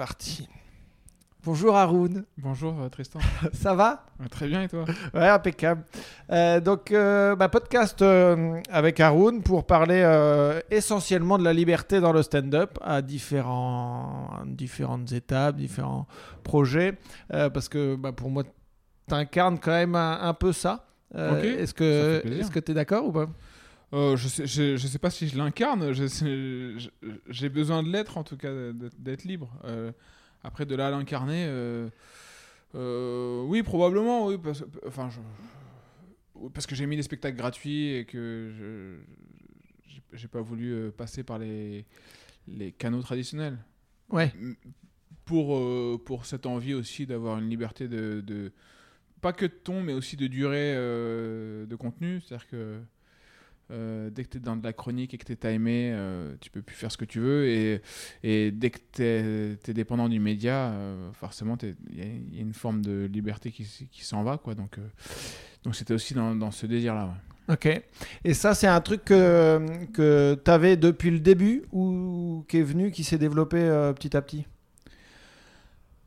parti. Bonjour Haroun, Bonjour euh, Tristan. ça va? Euh, Très bien et toi? Ouais, impeccable. Euh, donc, euh, bah, podcast euh, avec Haroun pour parler euh, essentiellement de la liberté dans le stand-up à différents, différentes étapes, différents projets. Euh, parce que bah, pour moi, tu incarnes quand même un, un peu ça. Euh, Ok, est-ce que tu es d'accord ou pas? Euh, je, sais, je, je sais pas si je l'incarne, j'ai besoin de l'être en tout cas, d'être libre. Euh, après de là à l'incarner, euh, oui probablement, oui, parce, enfin, je- parce que j'ai mis des spectacles gratuits et que j'ai- pas voulu passer par les, les canaux traditionnels. Ouais. Pour, pour cette envie aussi d'avoir une liberté de, de- pas que de ton, mais aussi de durée de contenu. C'est-à-dire que euh, dès que tu es dans de la chronique et que tu es timé, euh, tu peux plus faire ce que tu veux. Et, et dès que tu es, dépendant du média, euh, forcément, il y, a- y a une forme de liberté qui, s'en va. Quoi. Donc, euh, donc c'était aussi dans, dans ce désir-là. ouais. Ok. Et ça, c'est un truc que, que tu avais depuis le début ou qui est venu, qui s'est développé petit à petit?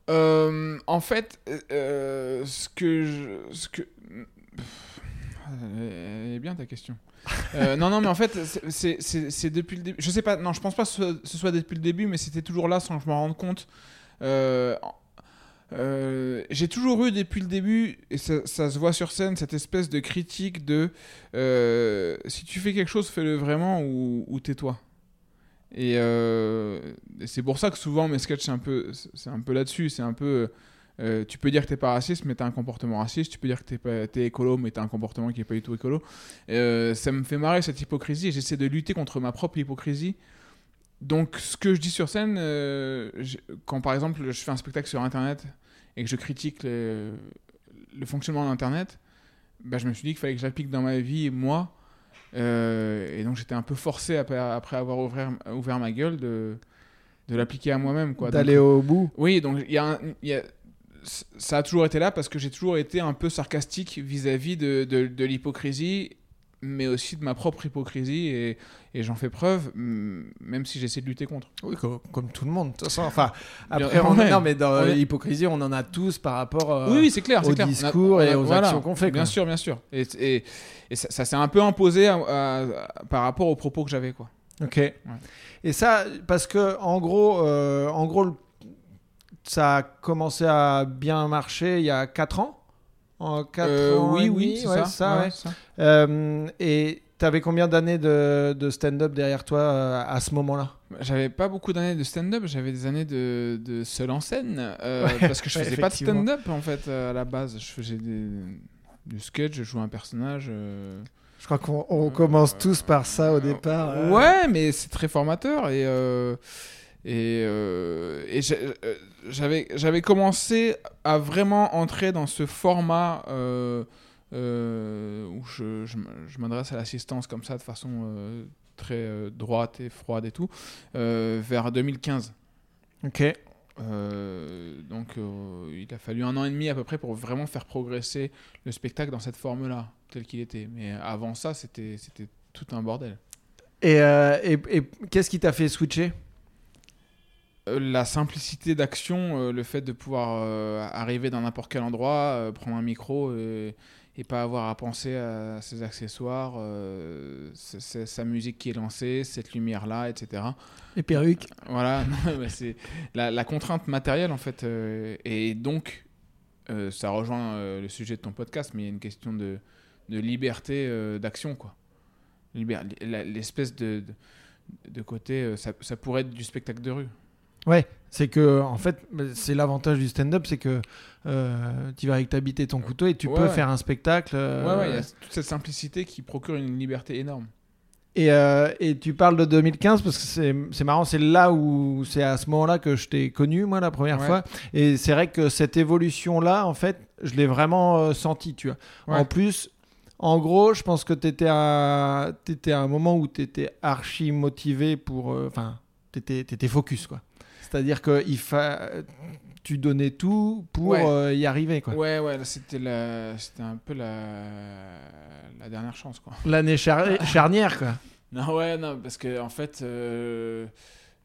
En fait, ce que je. Ce que... Pff, Elle est bien ta question. Euh, non, non, mais en fait, c'est- depuis le début. Je sais pas, non, je pense pas que ce soit, depuis le début, mais c'était toujours là sans que je m'en rende compte. Euh, euh, J'ai toujours eu depuis le début, et ça, se voit sur scène, cette espèce de critique de euh, si tu fais quelque chose, fais-le vraiment ou, tais-toi. Et, euh, et c'est pour ça que souvent mes sketchs, c'est un peu, c'est un peu là-dessus. C'est un peu. Euh, tu peux dire que t'es pas raciste, mais t'as un comportement raciste. Tu peux dire que t'es, pas, t'es écolo, mais t'as un comportement qui est pas du tout écolo. Euh, ça me fait marrer cette hypocrisie et j'essaie de lutter contre ma propre hypocrisie. Donc, ce que je dis sur scène, euh, quand par exemple je fais un spectacle sur internet et que je critique le, le fonctionnement d'internet, bah, je me suis dit qu'il fallait que j'applique dans ma vie, moi. Et donc, j'étais un peu forcé après, après avoir ouvert, ouvert ma gueule de, de l'appliquer à moi-même. quoi. Donc, D'aller au bout oui, donc il y a un- y a- ça a toujours été là parce que j'ai toujours été un peu sarcastique vis-à-vis de, de, de l'hypocrisie, mais aussi de ma propre hypocrisie, et, et j'en fais preuve, même si j'essaie de lutter contre. Oui, comme, comme tout le monde. De toute façon, enfin, après, on, non, mais dans l'hypocrisie, on en a tous par rapport euh, oui, oui, c'est clair. au clair. Discours a- et aux voilà. actions qu'on fait. Bien quoi. sûr, bien sûr. Et, et, et ça, ça s'est un peu imposé à- à- à- par rapport aux propos que j'avais, quoi. Ok. Et ça, parce que en gros, euh, en gros, le- ça a commencé à bien marcher il y a 4 ans. En 4 Euh, ans. oui, et oui, c'est ouais, ça. ouais. ouais, ça. Euh, et t'avais combien d'années de, de stand-up derrière toi euh, à ce moment-là? J'avais pas beaucoup d'années de stand-up, j'avais des années de, de seul en scène, Ouais, parce que je ouais, faisais pas de stand-up en fait à la base. Je faisais des, du sketch, je jouais un personnage. Je crois qu'on on commence tous par ça au départ. Ouais, mais c'est très formateur et et, euh, et euh, j'avais j'avais commencé à vraiment entrer dans ce format euh, euh, où je, je m'adresse à l'assistance comme ça de façon très droite et froide et tout vers 2015. Ok. Donc il a fallu un an et demi à peu près pour vraiment faire progresser le spectacle dans cette forme-là, tel qu'il était. Mais avant ça, c'était c'était tout un bordel. Et, et, et qu'est-ce qui t'a fait switcher? La simplicité d'action, euh, le fait de pouvoir euh, arriver dans n'importe quel endroit, euh, prendre un micro et, et pas avoir à penser à ses accessoires, euh, sa musique qui est lancée, cette lumière-là, etc. Les perruques Voilà, c'est la, la contrainte matérielle en fait. euh, et donc, euh, ça rejoint euh, le sujet de ton podcast, mais il y a une question de, de liberté euh, d'action, quoi. L'espèce de, de, de côté, euh, ça, ça pourrait être du spectacle de rue. Ouais, c'est que en fait, c'est l'avantage du stand-up, c'est que euh, tu vas avec ta bite et ton couteau et tu Ouais, peux ouais. faire un spectacle. euh, Ouais, ouais, il y a toute cette simplicité qui procure une liberté énorme. et, euh, et tu parles de 2015 parce que c'est marrant, c'est là où c'est à ce moment-là que je t'ai connu moi la première fois. Et c'est vrai que cette évolution-là, en fait, je l'ai vraiment euh, senti, tu vois. En plus, en gros, je pense que tu étais à, t'étais à un moment où tu étais archi motivé pour. Enfin, tu étais, focus, quoi. C'est-à-dire que il fa... tu donnais tout pour Ouais. euh, y arriver, quoi. Ouais, ouais, c'était la... c'était un peu la... la dernière chance, quoi. L'année char- charnière, quoi. Non, ouais, non, parce que en fait, euh,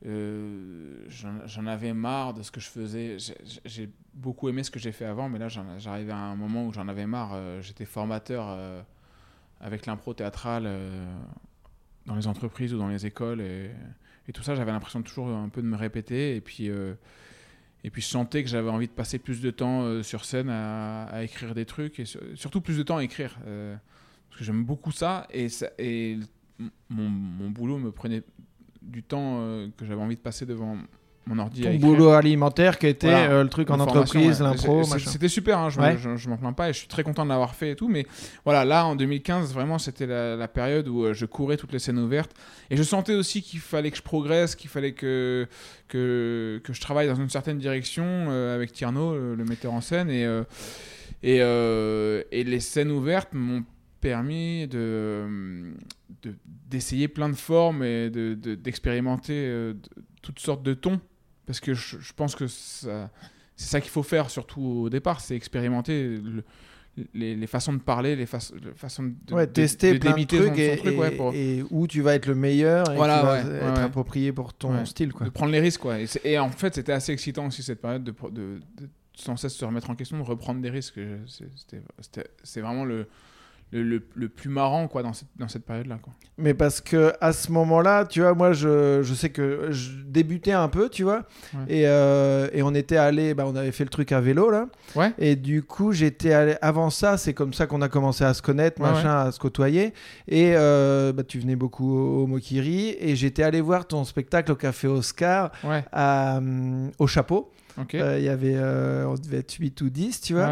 euh, j'en avais marre de ce que je faisais. J'ai beaucoup aimé ce que j'ai fait avant, mais là, j'arrivais à un moment où j'en avais marre. J'étais formateur euh, avec l'impro théâtral dans les entreprises ou dans les écoles. Et, et tout ça, j'avais l'impression toujours un peu de me répéter. Et puis, et puis je sentais que j'avais envie de passer plus de temps sur scène à, écrire des trucs, et surtout plus de temps à écrire. parce que j'aime beaucoup ça. Et, mon, boulot me prenait du temps euh, que j'avais envie de passer devant mon ordi. Ton boulot alimentaire qui était euh, le truc en entreprise, l'impro, C'était super, hein, je, m'en plains pas et je suis très content de l'avoir fait et tout. Mais voilà, là en 2015, vraiment, c'était la, période où euh, je courais toutes les scènes ouvertes et je sentais aussi qu'il fallait que je progresse, qu'il fallait que, que, que, je travaille dans une certaine direction avec Tierno, le, metteur en scène. Et, et, et les scènes ouvertes m'ont permis de d'essayer plein de formes et d'expérimenter de, euh, toutes sortes de tons parce que je, pense que c'est ça qu'il faut faire surtout au départ c'est expérimenter les, façons de parler les, façons de, ouais, tester plein de trucs et, où tu vas être le meilleur et voilà, être approprié pour ton style quoi. de prendre les risques quoi. Et, en fait c'était assez excitant aussi cette période de, de, sans cesse se remettre en question de reprendre des risques. C'est vraiment le le, le, plus marrant quoi dans cette, dans cette période là quoi. Mais parce que à ce moment-là, tu vois, moi je, je, sais que je débutais un peu, tu vois, et, euh, et, on était allé, bah, on avait fait le truc à vélo là, ouais. et du coup j'étais allé avant ça, c'est comme ça qu'on a commencé à se connaître, machin, à se côtoyer, et euh, bah, tu venais beaucoup au Mokiri, et j'étais allé voir ton spectacle au café Oscar à, au chapeau. Euh, il y avait, euh, on devait être 8 ou 10, tu vois.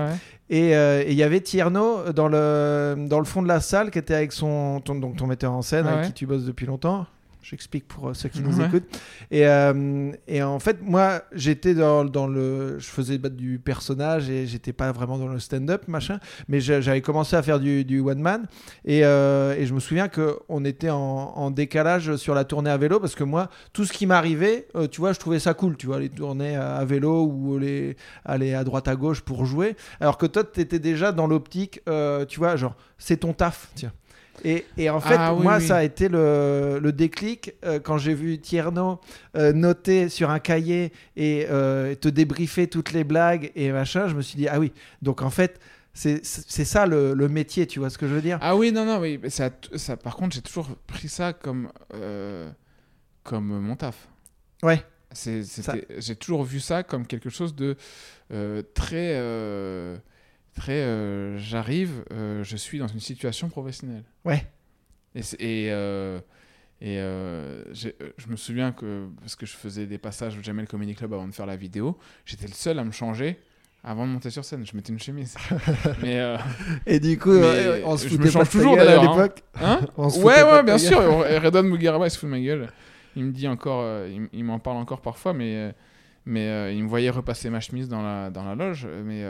Euh, et il y avait Tierno dans le, dans le fond de la salle qui était avec son, ton, donc ton metteur en scène avec qui tu bosses depuis longtemps. J'explique pour euh, ceux qui nous écoutent. Et, euh, et, en fait, moi, j'étais dans, dans, le. Je faisais du personnage et j'étais pas vraiment dans le stand-up, machin. Mais j'avais commencé à faire du, du one-man. Et, euh, et, je me souviens qu'on était en, en, décalage sur la tournée à vélo parce que moi, tout ce qui m'arrivait, tu vois, je trouvais ça cool, tu vois, les tournées à, vélo ou les, aller à droite à gauche pour jouer. Alors que toi, tu étais déjà dans l'optique, tu vois, genre, c'est ton taf, tiens. Et, et, en fait, ah moi, ça a été le, le déclic euh, quand j'ai vu Tierno euh, noter sur un cahier et euh, te débriefer toutes les blagues et machin. Je me suis dit, ah oui, donc en fait, c'est ça le, le, métier, tu vois ce que je veux dire? Ah oui, non, non, oui. Ça, ça, par contre, j'ai toujours pris ça comme, comme mon taf. Ouais. J'ai toujours vu ça comme quelque chose de très très euh, j'arrive, euh, je suis dans une situation professionnelle. Ouais. Et, et, euh, et je me souviens que, parce que je faisais des passages au Jamel Comedy Club avant de faire la vidéo, j'étais le seul à me changer avant de monter sur scène. Je mettais une chemise. mais, et du coup, on se je me change toujours à l'époque. Hein, hein ouais, ouais, bien sûr. Redon Mugaraba, il se fout de ma gueule. Il me dit encore, il, m'en parle encore parfois, mais, mais il me voyait repasser ma chemise dans la, dans la loge. Mais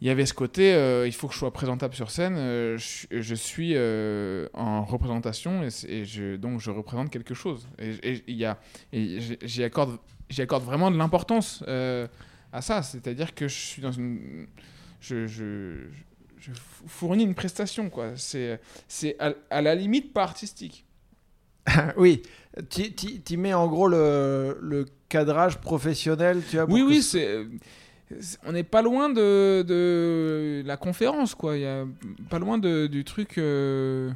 il y avait ce côté, euh, il faut que je sois présentable sur scène. Euh, je, suis euh, en représentation et, je, donc je représente quelque chose. Et, y a, j'y accorde, vraiment de l'importance à ça. C'est-à-dire que je suis dans une, je, fournis une prestation quoi. C'est, c'est à, la limite pas artistique. oui, tu mets en gros le, le cadrage professionnel, tu vois. Oui, oui, c'est on n'est pas loin de, de, la conférence, quoi. Il y a pas loin de, du truc. Euh,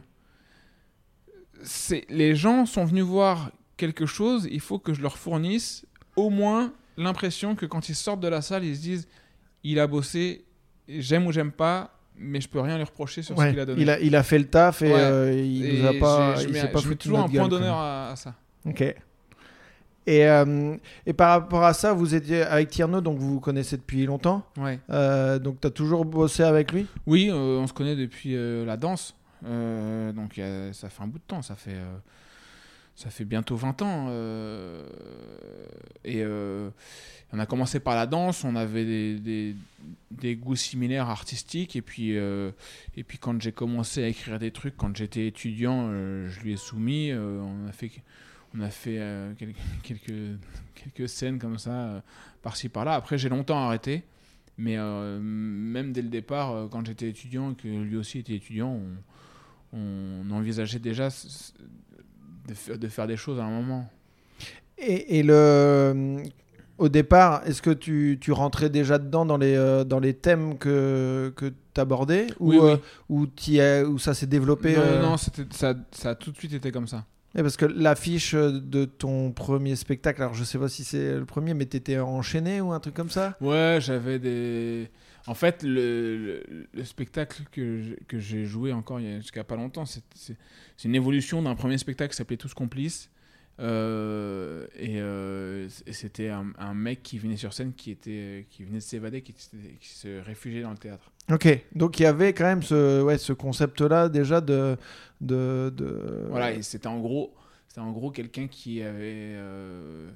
c'est les gens sont venus voir quelque chose. Il faut que je leur fournisse au moins l'impression que quand ils sortent de la salle, ils se disent il a bossé, j'aime ou j'aime pas. Mais je peux rien lui reprocher sur ce qu'il a donné. Il a, il a fait le taf et euh, il nous a pas. Il s'est pas je mets toujours un point d'honneur à, à, ça. Ok. Et, euh, et, par rapport à ça, vous étiez avec Tierno, donc vous vous connaissez depuis longtemps. Ouais. Euh, donc tu as toujours bossé avec lui? Oui, euh, on se connaît depuis la danse. donc ça fait un bout de temps, ça fait, ça fait bientôt 20 ans. et on a commencé par la danse, on avait des, des, des goûts similaires artistiques. Et puis, et puis quand j'ai commencé à écrire des trucs, quand j'étais étudiant, je lui ai soumis. on a fait on a fait euh, quelques, quelques scènes comme ça, euh, par-ci par-là. Après, j'ai longtemps arrêté. Mais euh, même dès le départ, quand j'étais étudiant et que lui aussi était étudiant, on, envisageait déjà de, faire des choses à un moment. Et, et le, au départ, est-ce que tu, tu rentrais déjà dedans dans les, dans les thèmes que, que tu abordais ou, Oui, oui. ou, as- ou ça s'est développé Non, non, non, c'était- ça, ça a tout de suite été comme ça. Ouais, Parce que l'affiche de ton premier spectacle, alors je sais pas si c'est le premier, mais t'étais enchaîné ou un truc comme ça? Ouais, j'avais des. En fait, le, le, le spectacle que j'ai- que j'ai joué encore jusqu'à pas longtemps, c'est une évolution d'un premier spectacle qui s'appelait Tous complices. Euh, et euh, c- c'était un, mec qui venait sur scène qui, était, qui venait de s'évader, qui se réfugiait dans le théâtre. Ok, donc il y avait quand même ce, ouais, ce concept-là déjà de... de, de... Voilà, et c'était en gros. C'était en gros quelqu'un qui avait euh,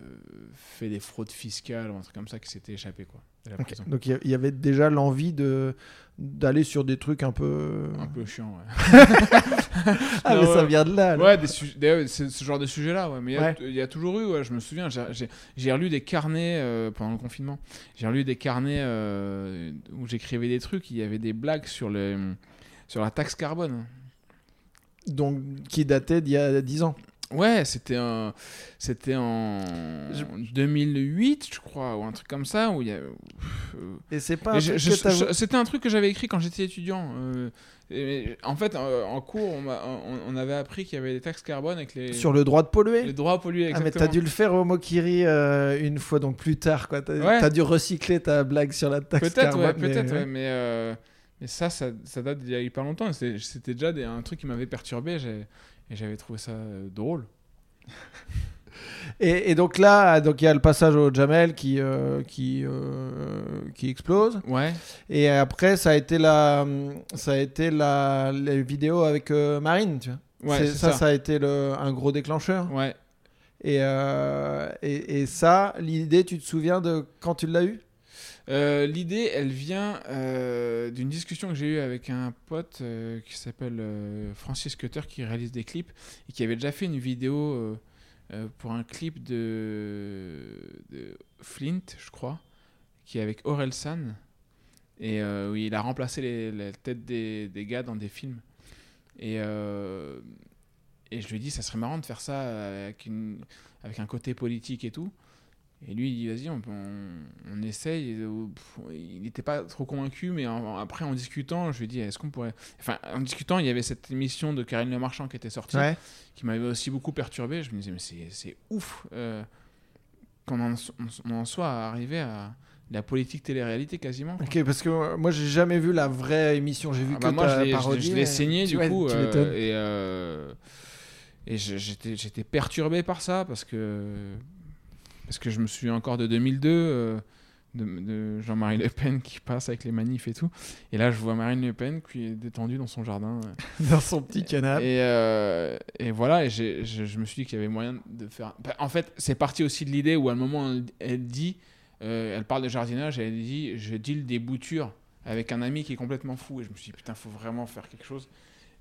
fait des fraudes fiscales ou un truc comme ça qui s'était échappé quoi, de la. Donc il y a- il y avait déjà l'envie de d'aller sur des trucs un peu... Un peu chiant, ouais. Ah mais ça vient de là. là. Ouais, des c'est ce genre de sujet-là, ouais. Mais il y a- Ouais. il y, a toujours eu, ouais, je me souviens, j'ai- relu des carnets euh, pendant le confinement. J'ai relu des carnets euh, où j'écrivais des trucs, il y avait des blagues sur, la taxe carbone. Donc qui datait d'il y a 10 ans. Ouais, c'était un- c'était en Je- 2008, je crois, ou un truc comme ça. Où il y a, euh, Et c'est pas... C'était un truc que j'avais écrit quand j'étais étudiant. euh, et- en fait, en cours, on, m'a- on- on avait appris qu'il y avait des taxes carbone avec les, Sur le droit de polluer les droits à polluer. Ah mais Exactement. t'as dû le faire au Mokiri euh, une fois donc plus tard quoi. T'as Ouais. dû recycler ta blague sur la taxe Peut-être, carbone. ouais, mais- peut-être, ouais, mais, euh, mais ça, ça, ça date d'il y a hyper longtemps. C'était déjà des- un truc qui m'avait perturbé et j'avais trouvé ça euh, drôle. Et, et donc là, donc il y a le passage au Jamel qui euh, qui euh, qui explose. Ouais, Et après, ça a été la ça a été la les vidéos avec euh, Marine, tu vois. ouais, ça, ça. ça a été le, un gros déclencheur. Ouais. Et, et, et ça, l'idée, tu te souviens de quand tu l'as eu? Euh, L'idée, elle vient euh, d'une discussion que j'ai eue avec un pote euh, qui s'appelle Francis Cutter, qui réalise des clips et qui avait déjà fait une vidéo pour un clip de, Flint, je crois, qui est avec Aurel San, et euh, où il a remplacé les, la tête des, gars dans des films. Et, euh, et je lui ai dit, ça serait marrant de faire ça avec un côté politique et tout. Et lui, il dit, vas-y, on, on, on essaye. Et, euh, pff, il n'était pas trop convaincu, mais en- après, en discutant, je lui ai dit, est-ce qu'on pourrait. Enfin, en discutant, il y avait cette émission de Karine Le Marchand qui était sortie, qui m'avait aussi beaucoup perturbé. Je me disais, mais c'est c'est ouf euh, qu'on en, so- on en soit arrivé à la politique télé-réalité quasiment. quoi. Ok, parce que euh, moi, j'ai jamais vu la vraie émission. J'ai vu Ah que bah moi, ta je parodie, je l'ai mais- saigné du ouais, coup. euh, et euh, et j'étais perturbé par ça parce que, parce que je me souviens encore de 2002, euh, de, de Jean-Marie Le Pen qui passe avec les manifs et tout. Et là, je vois Marine Le Pen qui est détendue dans son jardin. euh, dans son petit canapé. et, euh, et voilà, et je, je me suis dit qu'il y avait moyen de faire. Bah, En fait, c'est parti aussi de l'idée où à un moment, elle, elle dit, euh, elle parle de jardinage, et elle dit Je deal des boutures avec un ami qui est complètement fou. Et je me suis dit Putain, faut vraiment faire quelque chose.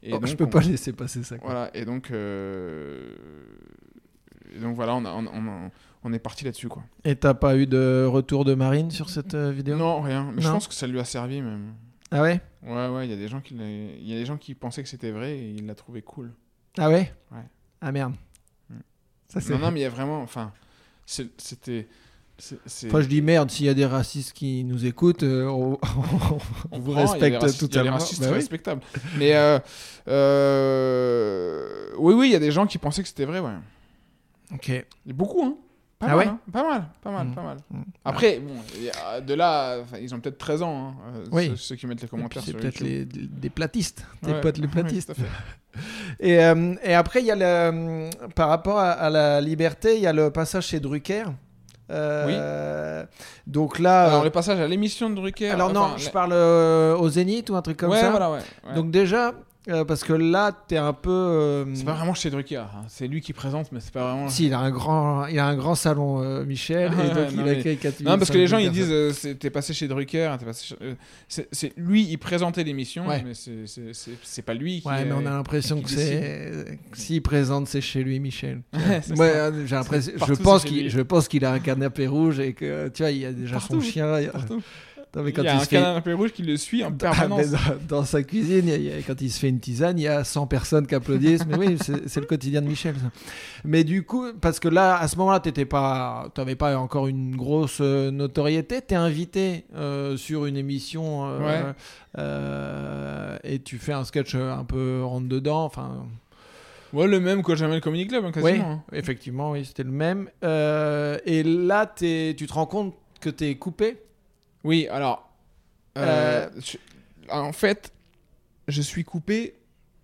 Et Oh, je peux on- pas laisser passer ça. quoi. Voilà, et donc, euh, et donc voilà, on, a- on, on- on est parti là-dessus, quoi. Et t'as pas eu de retour de Marine sur cette euh, vidéo? Non, rien. Mais je pense que ça lui a servi même. Ah ouais? Ouais, ouais, il y a des gens qui, il y a des gens qui pensaient que c'était vrai et il l'a trouvé cool. Ah ouais? Ouais. Ah merde. Mm. Ça. Non, non, mais il y a vraiment, enfin, c'était, Enfin, je dis merde, s'il y a des racistes qui nous écoutent, euh, on, on vous prend, il respecte Il y a des totalement. racistes Bah oui. respectables. Mais euh, euh, oui, oui, il y a des gens qui pensaient que c'était vrai, ouais. Ok. Il a beaucoup, hein. Pas Ah mal, ouais hein. Pas mal, pas mal, Mm. pas mal. Mm. Après, bon, de là, ils ont peut-être 13 ans, hein, euh, Oui. ceux, ceux qui mettent les commentaires C'est peut-être des platistes, tes Ouais, potes les platistes. Et, euh, et après, il y a le, par rapport à, à la liberté, il y a le passage chez Drucker. Euh, Donc là, Alors, euh, le passage à l'émission de Drucker. alors non, je parle euh, au Zénith ou un truc comme ouais, ça. voilà, ouais. ouais. Donc déjà, euh, parce que là, t'es un peu. euh, c'est pas vraiment chez Drucker. hein. C'est lui qui présente, mais c'est pas vraiment. Si, il a un grand, il a un grand salon, euh, Michel, Ah et ouais, donc non, il a mais- créé 4 Non, parce que les gens ils disent t'es passé chez Drucker, t'es passé chez- euh, c'est lui il présentait l'émission, Ouais. mais c'est- pas lui qui. Ouais, mais on a l'impression que c'est. S'il présente, c'est chez lui, Michel. Ouais, j'ai l'impression. Partout, Je pense qu'il, a un canapé rouge et que tu vois, il y a déjà Partout, son chien. y a- Partout. Non, mais Il y a il un se fait- canapé rouge qui le suit en Ah, permanence. mais dans, dans sa cuisine, il y a- quand il se fait une tisane, il y a 100 personnes qui applaudissent. Mais oui, c'est le quotidien de Michel. ça. Mais du coup, parce que là, à ce moment-là, tu pas, t'avais pas encore une grosse euh, notoriété. Tu es invité euh, sur une émission euh, Ouais. euh, et tu fais un sketch un peu rentre dedans. Enfin, Ouais, le même que jamais le Comedy Club, hein, oui, quasiment. hein. effectivement, oui, c'était le même. Euh, et là, t'es- tu te rends compte que tu es coupé? Oui, alors. euh, je- en fait, je suis coupé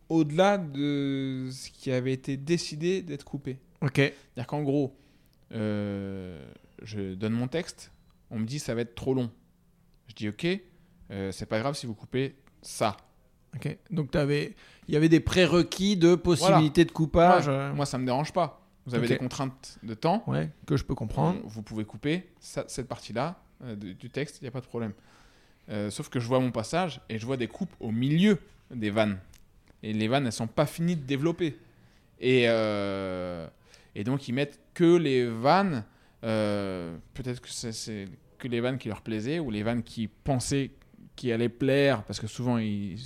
au-delà de ce qui avait été décidé d'être coupé. Ok. C'est-à-dire qu'en gros, euh, je donne mon texte, on me dit ça va être trop long. Je dis ok, euh, c'est pas grave si vous coupez ça. Ok. Donc t'avais, il y avait des prérequis de possibilité de coupage. Ouais, euh, Moi, ça me dérange pas. Vous avez des contraintes de temps. ouais, que je peux comprendre. Vous pouvez couper ça- cette partie-là euh, du texte, il n'y a pas de problème. Euh, sauf que je vois mon passage et je vois des coupes au milieu des vannes. Et les vannes, elles sont pas finies de développer. Et, euh, et donc, ils mettent que les vannes, peut-être que c'est- que les vannes qui leur plaisaient ou les vannes qui pensaient qui allaient plaire, parce que souvent, ils,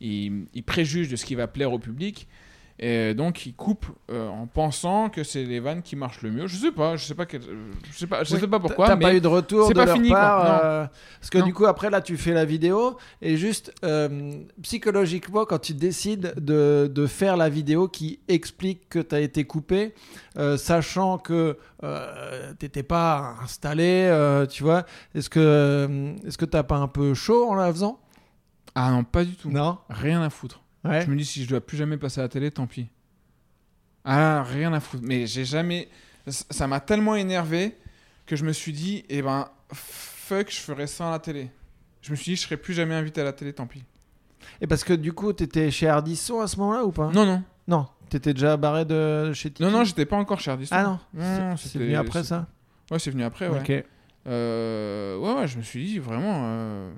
ils préjugent de ce qui va plaire au public. Et donc, ils coupent euh, en pensant que c'est les vannes qui marchent le mieux. Je sais pas, je sais pas, quel- je sais pas, je Oui, sais pas T'as- pourquoi. T'as pas eu de retour de pas leur fini, part, euh, parce que Non. du coup après là tu fais la vidéo et juste euh, psychologiquement quand tu décides de, de faire la vidéo qui explique que tu as été coupé, euh, sachant que t'étais pas installé, tu vois, est-ce que est-ce que t'as pas un peu chaud en la faisant? Ah non, pas du tout. Non? Rien à foutre. Ouais. Je me dis si je dois plus jamais passer à la télé, tant pis. Ah, rien à foutre. Mais j'ai jamais. Ça m'a tellement énervé que je me suis dit, eh ben, fuck, je ferais ça à la télé. Je me suis dit, je serais plus jamais invité à la télé, tant pis. Et parce que du coup t'étais chez Ardisson à ce moment-là ou pas? Non, non. Non. T'étais déjà barré de chez Non, non, j'étais pas encore chez Ardisson. Ah non. Non, C'est- venu après ça? Ouais, c'est venu après, ouais. Ok. Euh, ouais, ouais, je me suis dit vraiment, euh,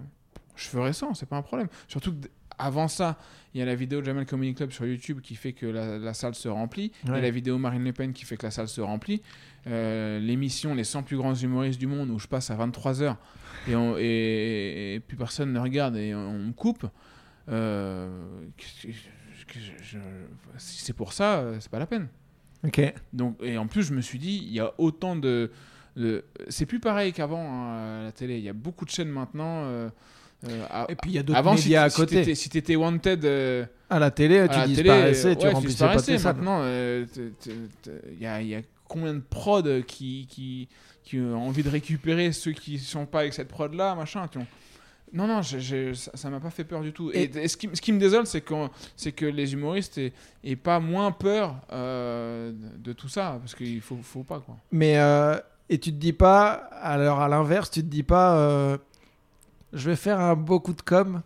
je ferais ça, c'est pas un problème. Surtout que avant ça, il y a la vidéo de Jamel Comedy Club sur YouTube qui fait que la, la salle se remplit. Il y a la vidéo Marine Le Pen qui fait que la salle se remplit. Euh, L'émission Les 100 plus grands humoristes du monde où je passe à 23h et, on- et, et plus personne ne regarde et on, me coupe. Euh, si c'est pour ça, euh, c'est pas la peine. Ok. Donc, et en plus, je me suis dit, il y a autant de. de- c'est plus pareil qu'avant hein, à la télé. Il y a beaucoup de chaînes maintenant. euh, euh, Et puis il y a d'autres avant, si médias à côté. Si t'étais- si t'étais wanted euh, À la télé, à tu la télé, disparaissais, euh, tu ouais, remplissais pas tes. Maintenant, euh, il y a, il y a combien de prods qui, qui, qui ont envie de récupérer ceux qui sont pas avec cette prod là, machin. tu vois. Non, non, je- je- ça ça m'a pas fait peur du tout. Et, et ce, qui, ce qui me désole, c'est que les humoristes aient, aient pas moins peur euh, de, de tout ça, parce qu'il faut, faut pas quoi. Mais euh, et tu te dis pas, alors à l'inverse, tu te dis pas, euh, je vais faire un beau coup de com.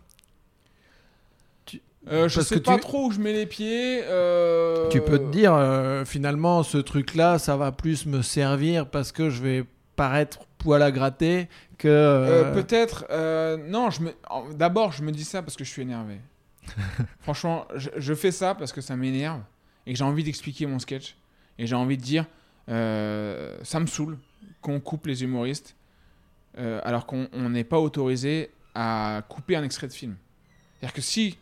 Euh, je Parce sais que pas tu- trop où je mets les pieds. euh, Tu peux te dire, euh, finalement, ce truc-là, ça va plus me servir parce que je vais paraître poil à gratter que. Euh, Peut-être. non, je me... en- d'abord, je me dis ça parce que je suis énervé. Franchement, je, je fais ça parce que ça m'énerve et que j'ai envie d'expliquer mon sketch. Et j'ai envie de dire ça me saoule qu'on coupe les humoristes euh, alors qu'on on n'est pas autorisé à couper un extrait de film. C'est-à-dire que si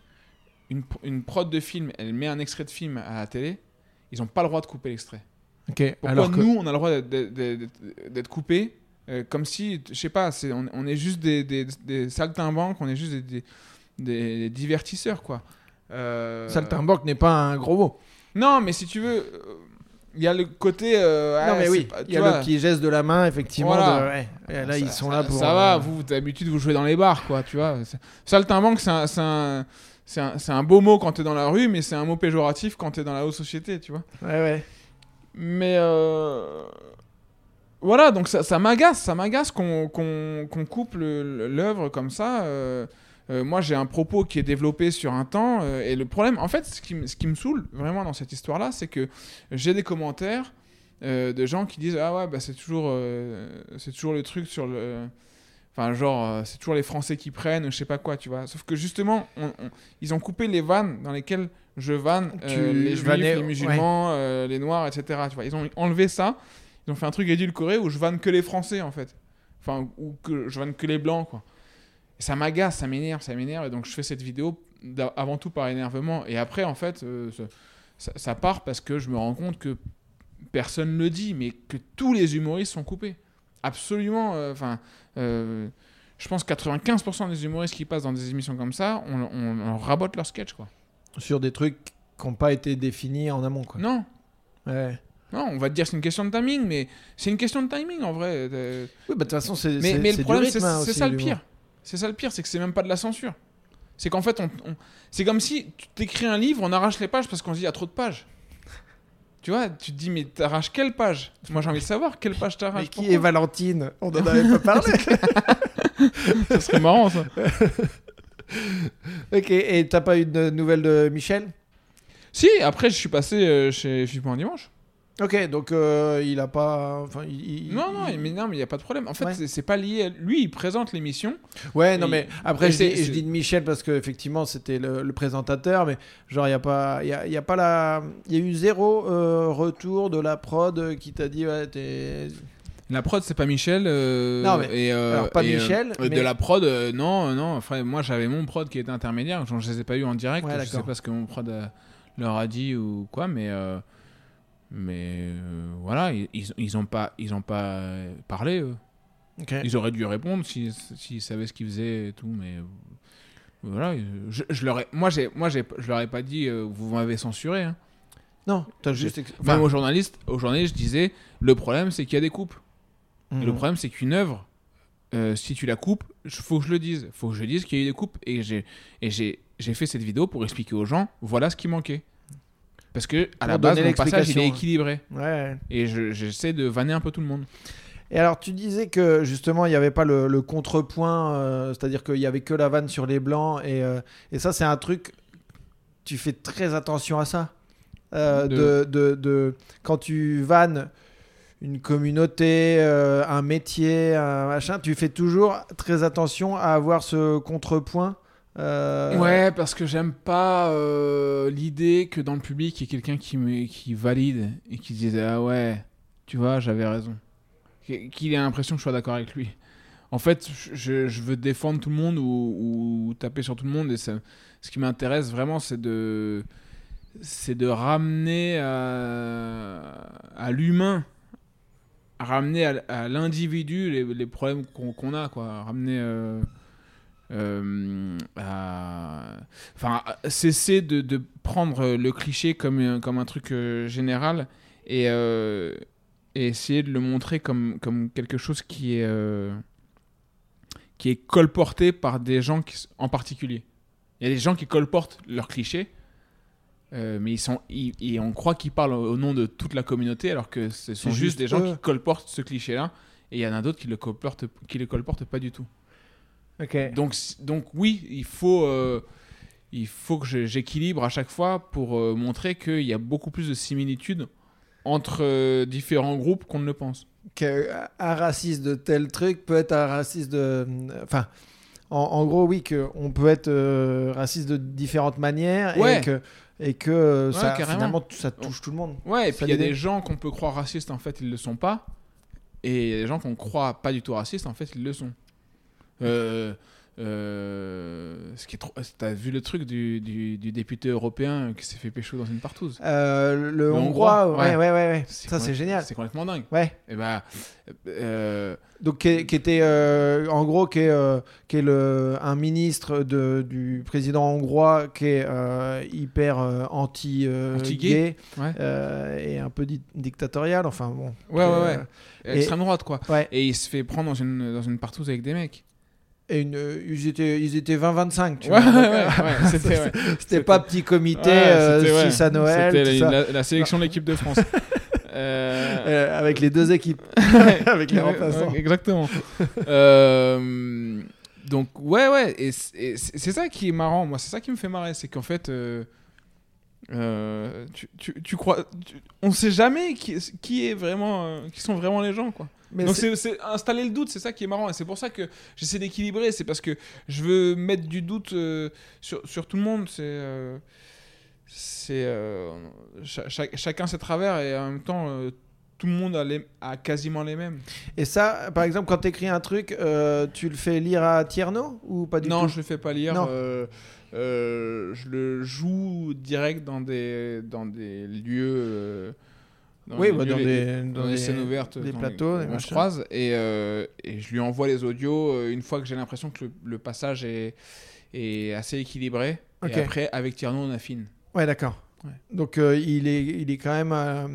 une, une prod de film, elle met un extrait de film à la télé, ils n'ont pas le droit de couper l'extrait. ok. Pourquoi alors que nous, on a le droit d'être- coupés euh, comme si, je sais pas, on, on est juste des, des, des saltimbanques, on est juste des, divertisseurs, quoi. Euh, saltimbanque n'est pas un gros mot. Non, mais si tu veux, il y a le côté. euh, non, mais oui, il y a vois, le petit geste de la main, effectivement. Voilà. de- ouais. Là, ça- ils sont ça- là pour. Ça va, euh, vous, d'habitude, vous jouez dans les bars, quoi, tu vois. Saltimbanque, c'est un. C'est un un, un beau mot quand t'es dans la rue, mais c'est un mot péjoratif quand t'es dans la haute société, tu vois. Ouais, ouais. Mais euh, voilà, donc ça, m'agace, ça m'agace qu'on qu'on- qu'on coupe l'œuvre comme ça. Euh, moi, j'ai un propos qui est développé sur un temps, euh, et le problème, en fait, ce qui, me- ce qui me saoule vraiment dans cette histoire-là, c'est que j'ai des commentaires euh, de gens qui disent ah ouais, bah c'est toujours, c'est toujours le truc sur le, enfin genre c'est toujours les Français qui prennent, je sais pas quoi, tu vois. Sauf que justement, on- on- ils ont coupé les vannes dans lesquelles je vanne les juifs, les musulmans, les noirs, etc. Tu vois, ils ont enlevé ça. Ils ont fait un truc édulcoré où je vanne que les Français en fait. Enfin, ou que je vanne que les blancs quoi. Ça m'agace, ça m'énerve, ça m'énerve. Et donc, je fais cette vidéo avant tout par énervement. Et après, en fait, euh, ça- part parce que je me rends compte que personne ne le dit, mais que tous les humoristes sont coupés. Absolument. euh, Enfin, euh, je pense que 95% des humoristes qui passent dans des émissions comme ça, on, on- on rabote leur sketch, quoi. Sur des trucs qui n'ont pas été définis en amont. Quoi. Non, Ouais. non, on va te dire c'est une question de timing, mais c'est une question de timing en vrai. Oui, bah, de toute façon, c'est Mais, mais le problème, c'est hein, ça le pire. C'est ça le pire, c'est que c'est même pas de la censure. C'est qu'en fait, on, on- c'est comme si tu t'écris un livre, on arrache les pages parce qu'on se dit il y a trop de pages. Tu vois, tu te dis mais t'arraches quelle page? Moi j'ai envie de savoir quelle page Mais t'arraches. qui est Valentine? On en avait pas parlé. Ça serait marrant ça. ok, et t'as pas eu de nouvelles de Michel? Si, après je suis passé euh, chez un dimanche. Ok, donc euh, il a pas. Enfin, il, Non, non, il- mais non, mais il y a pas de problème. En fait, Ouais. c'est- pas lié. à- Lui, il présente l'émission. Ouais, non, mais après, je dis, je c'est- dis de Michel parce qu'effectivement, c'était le, le présentateur, mais genre, il n'y a, pas- il y a, y a pas la. Il y a eu zéro euh, retour de la prod qui t'a dit, ouais, t'es. La prod, c'est pas Michel. euh, Non, mais- et, euh, alors, pas et, Michel, euh, mais- De la prod, non, non. Frère, moi, j'avais mon prod qui était intermédiaire. Genre, je les ai pas eu en direct. Ouais, je sais pas ce que mon prod leur a dit ou quoi, mais. Mais euh, voilà, ils, ils, ils ont pas, ils ont pas parlé. eux. Ils auraient dû répondre s'ils s'ils savaient ce qu'ils faisaient et tout, mais. euh, voilà, je, je leur ai, moi, j'ai, moi j'ai, je leur ai pas dit euh, vous m'avez censuré. Hein. Non, t'as juste. ex- Même enfin, aux journalistes, aux journalistes, je disais le problème c'est qu'il y a des coupes. Et le mhm. problème, c'est qu'une œuvre, euh, si tu la coupes, il faut que je le dise. faut que je dise qu'il y a eu des coupes. Et j'ai et j'ai j'ai fait cette vidéo pour expliquer aux gens voilà ce qui manquait. Parce que à la base, mon passage, il est l'explication. équilibré. Ouais. Et je- j'essaie de vanner un peu tout le monde. Et alors, tu disais que justement, il n'y avait pas le, le contrepoint, euh, c'est-à-dire qu'il n'y avait que la vanne sur les blancs, et, euh, et ça, c'est un truc. Tu fais très attention à ça. Euh, de... De- De, de- quand tu vannes une communauté, euh, un métier, un machin, tu fais toujours très attention à avoir ce contrepoint. Euh, Ouais, parce que j'aime pas euh, l'idée que dans le public, il y ait quelqu'un qui, qui valide et qui dise Ah ouais, tu vois, j'avais raison. Qu- Qu'il ait l'impression que je sois d'accord avec lui. En fait, je, je veux défendre tout le monde ou, taper sur tout le monde. Et ça- ce qui m'intéresse vraiment, c'est de, c'est de ramener à, l'humain, à ramener à, l'individu les, les problèmes qu'on qu'on a, quoi. Ramener. euh, euh, à... Enfin, à cesser de, de prendre le cliché comme, un- comme un truc euh, général et, euh, et essayer de le montrer comme, comme quelque chose qui est, qui est colporté par des gens qui, en particulier. Il y a des gens qui colportent leurs clichés, mais ils sont, ils- et on croit qu'ils parlent au nom de toute la communauté, alors que ce sont juste juste des gens qui colportent ce cliché-là, et il y en a d'autres qui le colportent, qui le colportent pas du tout. Donc, donc oui, il faut, euh, il faut que j'équilibre à chaque fois pour euh, montrer qu'il y a beaucoup plus de similitudes entre euh, différents groupes qu'on ne le pense. qu'un raciste de tel truc peut être un raciste de. Enfin, en, en gros, oui, qu'on peut être raciste de différentes manières Ouais. et que, et que Ouais, ça, carrément. finalement, ça touche tout le monde. Ouais, et Ça puis il y a des gens qu'on peut croire racistes, en fait, ils le sont pas. Et il y a des gens qu'on croit pas du tout racistes, en fait, ils le sont. Euh, euh, ce qui est trop... T'as vu le truc du, du, du député européen qui s'est fait pécho dans une partouze? Euh, le, Le hongrois, Hongrois, ouais, ouais, ouais. Ça, c'est génial. C'est complètement dingue. Ouais. Et bah, euh, Donc, qui, qui était, en gros, qui est, qui est le, un ministre de, du président hongrois qui est hyper anti, Anti-gay. gay, Ouais. et un peu di- dictatorial. Enfin, bon. Ouais, ouais, ouais. Et- Extrême droite, quoi. ouais. Et il se fait prendre dans une, dans une partouze avec des mecs. Et une, euh, ils étaient, ils étaient 20-25, tu Ouais, vois. ouais, euh, ouais, ouais, c'était. C'était pas petit comité, Ouais, euh, c'était, ouais. 6 à Noël, C'était la, la- la sélection de l'équipe de France. Euh, avec les deux équipes. avec les remplaçants. exactement. Euh, donc, ouais, ouais. Et c'est ça qui est marrant. Moi, c'est ça qui me fait marrer. C'est qu'en fait, euh, tu, tu, tu crois. tu- on sait jamais qui, qui est vraiment. euh, qui sont vraiment les gens, quoi. Mais Donc c'est- installer le doute, c'est ça qui est marrant et c'est pour ça que j'essaie d'équilibrer, c'est parce que je veux mettre du doute euh, sur, sur tout le monde, c'est c'est cha- cha- chacun ses travers et en même temps tout le monde a, les- a quasiment les mêmes. Et ça, par exemple, quand tu écris un truc, euh, tu le fais lire à Tierno ou pas du non, tout? je le fais pas lire. Non. euh, euh, je le joue direct dans des, dans des lieux. euh, dans Oui, des bah, lieux, dans les- des- dans dans des des- scènes ouvertes, des plateaux, des on se croise et, euh, et je lui envoie les audios une fois que j'ai l'impression que le, le passage est, est assez équilibré. Et après, avec Tierno, on affine. Ouais, d'accord. Ouais. Donc euh, il, est, il est quand même. euh,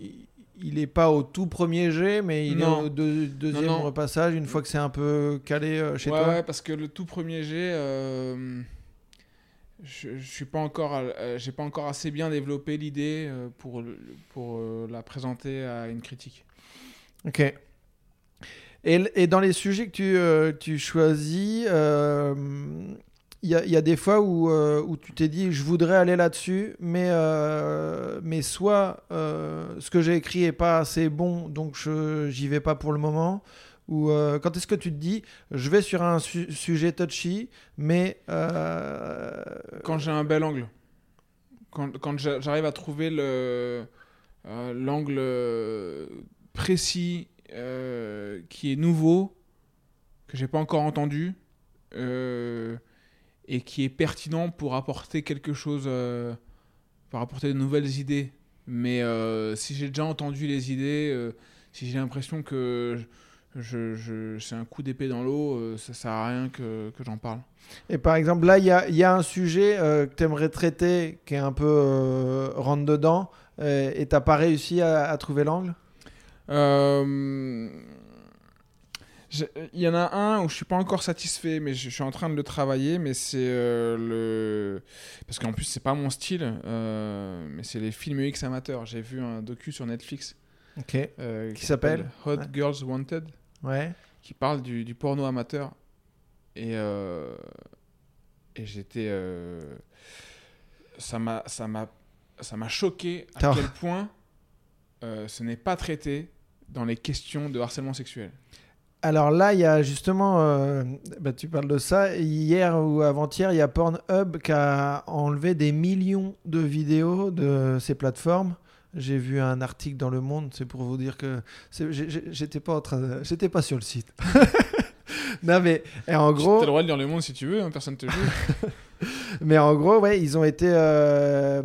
il- il est pas au tout premier jet, mais il Non. est au deux- deuxième Non, non. repassage une fois que c'est un peu calé euh, chez ouais, toi. ouais, parce que le tout premier jet, je, je suis pas encore, à- euh, j'ai pas encore assez bien développé l'idée euh, pour pour euh, la présenter à une critique. Ok. Et, et dans les sujets que tu, euh, tu choisis, euh, il y, y a des fois où, euh, où tu t'es dit je voudrais aller là-dessus, mais, euh, mais soit euh, ce que j'ai écrit est pas assez bon, donc je j'y vais pas pour le moment. Ou euh, quand est-ce que tu te dis je vais sur un su- sujet touchy, mais euh, Quand j'ai un bel angle, quand, quand j'a- j'arrive à trouver euh, l'angle précis qui est nouveau, que j'ai pas encore entendu. et qui est pertinent pour apporter quelque chose, pour apporter de nouvelles idées. Mais si j'ai déjà entendu les idées, si j'ai l'impression que je- c'est un coup d'épée dans l'eau, euh, ça sert à rien que, que j'en parle. Et par exemple, là, il y a, il y a un sujet euh, que tu aimerais traiter qui est un peu euh, rentre dedans euh, et t'as pas réussi à, à trouver l'angle? Euh, Il y en a un où je suis pas encore satisfait, mais je, je suis en train de le travailler. Mais c'est le parce qu'en plus c'est pas mon style, mais c'est les films X amateurs. J'ai vu un docu sur Netflix Ok. euh, Qui s'appelle? Hot Ouais. Girls Wanted, Ouais. qui parle du, du porno amateur. Et euh, et j'étais euh, ça m'a choqué à quel point euh, ce n'est pas traité dans les questions de harcèlement sexuel. Alors là, il y a justement, euh, bah, tu parles de ça, hier ou avant-hier, il y a Pornhub qui a enlevé des millions de vidéos de ces plateformes. J'ai vu un article dans Le Monde, c'est pour vous dire que j'étais pas en train, de- j'étais pas sur le site. non mais et en gros, as le droit de lire le monde si tu veux, hein, personne te juge. Mais en gros, ouais, ils ont été. euh,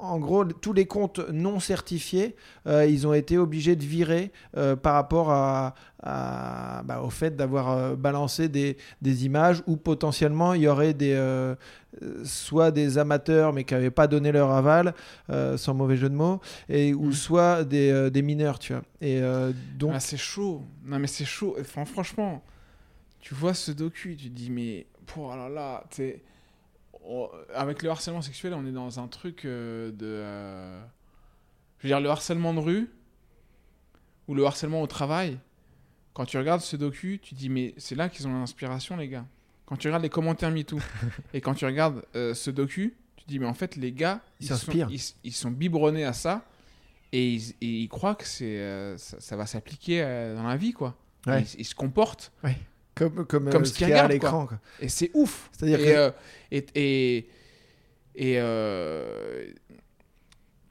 en gros, tous les comptes non certifiés, euh, ils ont été obligés de virer euh, par rapport à, à- bah, au fait d'avoir euh, balancé des, des images où potentiellement il y aurait des, soit des amateurs mais qui n'avaient pas donné leur aval, sans mauvais jeu de mots, et, ou Mm. soit des, des mineurs, tu vois. Et donc, Ah, c'est chaud. Non, mais c'est chaud. Enfin, franchement, tu vois ce docu, tu te dis, mais. Oh là là, t'es. On- Avec le harcèlement sexuel, on est dans un truc euh, de. euh, Je veux dire, le harcèlement de rue ou le harcèlement au travail. Quand tu regardes ce docu, tu dis, mais c'est là qu'ils ont l'inspiration, les gars. Quand tu regardes les commentaires MeToo et quand tu regardes euh, ce docu, tu dis, mais en fait, les gars, Ils sont, ils, ils sont biberonnés à ça et ils, et croient que c'est, ça, ça va s'appliquer dans la vie, quoi. Ouais. Ils, ils se comportent comme, comme, comme euh, ce qu'il y a à l'écran. et c'est ouf. C'est-à-dire et, que euh, et, et, et, euh,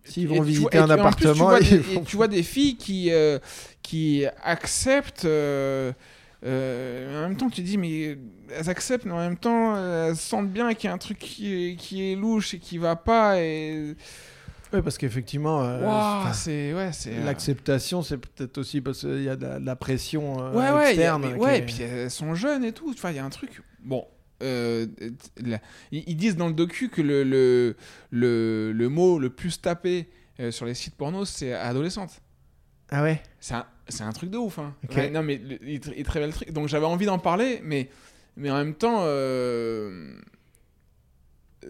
S'ils vont visiter un plus, tu appartement, vois des- vont- et tu vois des filles qui, euh, qui acceptent. euh, euh, en même temps, tu dis, mais elles acceptent, mais en même temps, elles sentent bien qu'il y a un truc qui est, qui est louche et qui va pas. Et Oui, parce qu'effectivement, euh, c'est ouais, euh, l'acceptation, c'est peut-être aussi parce qu'il y a de la, de la pression euh, ouais, ouais, a- externe. mais ouais, est- et puis elles sont jeunes et tout. Enfin, il y a un truc. Bon. euh, ils disent dans le docu que le, le, le, le mot le plus tapé euh, sur les sites porno, c'est adolescente. Ah ouais? C'est un, c'est un truc de ouf. Hein. Non, mais il, il te révèle le truc. Donc j'avais envie d'en parler, mais, mais en même temps, euh,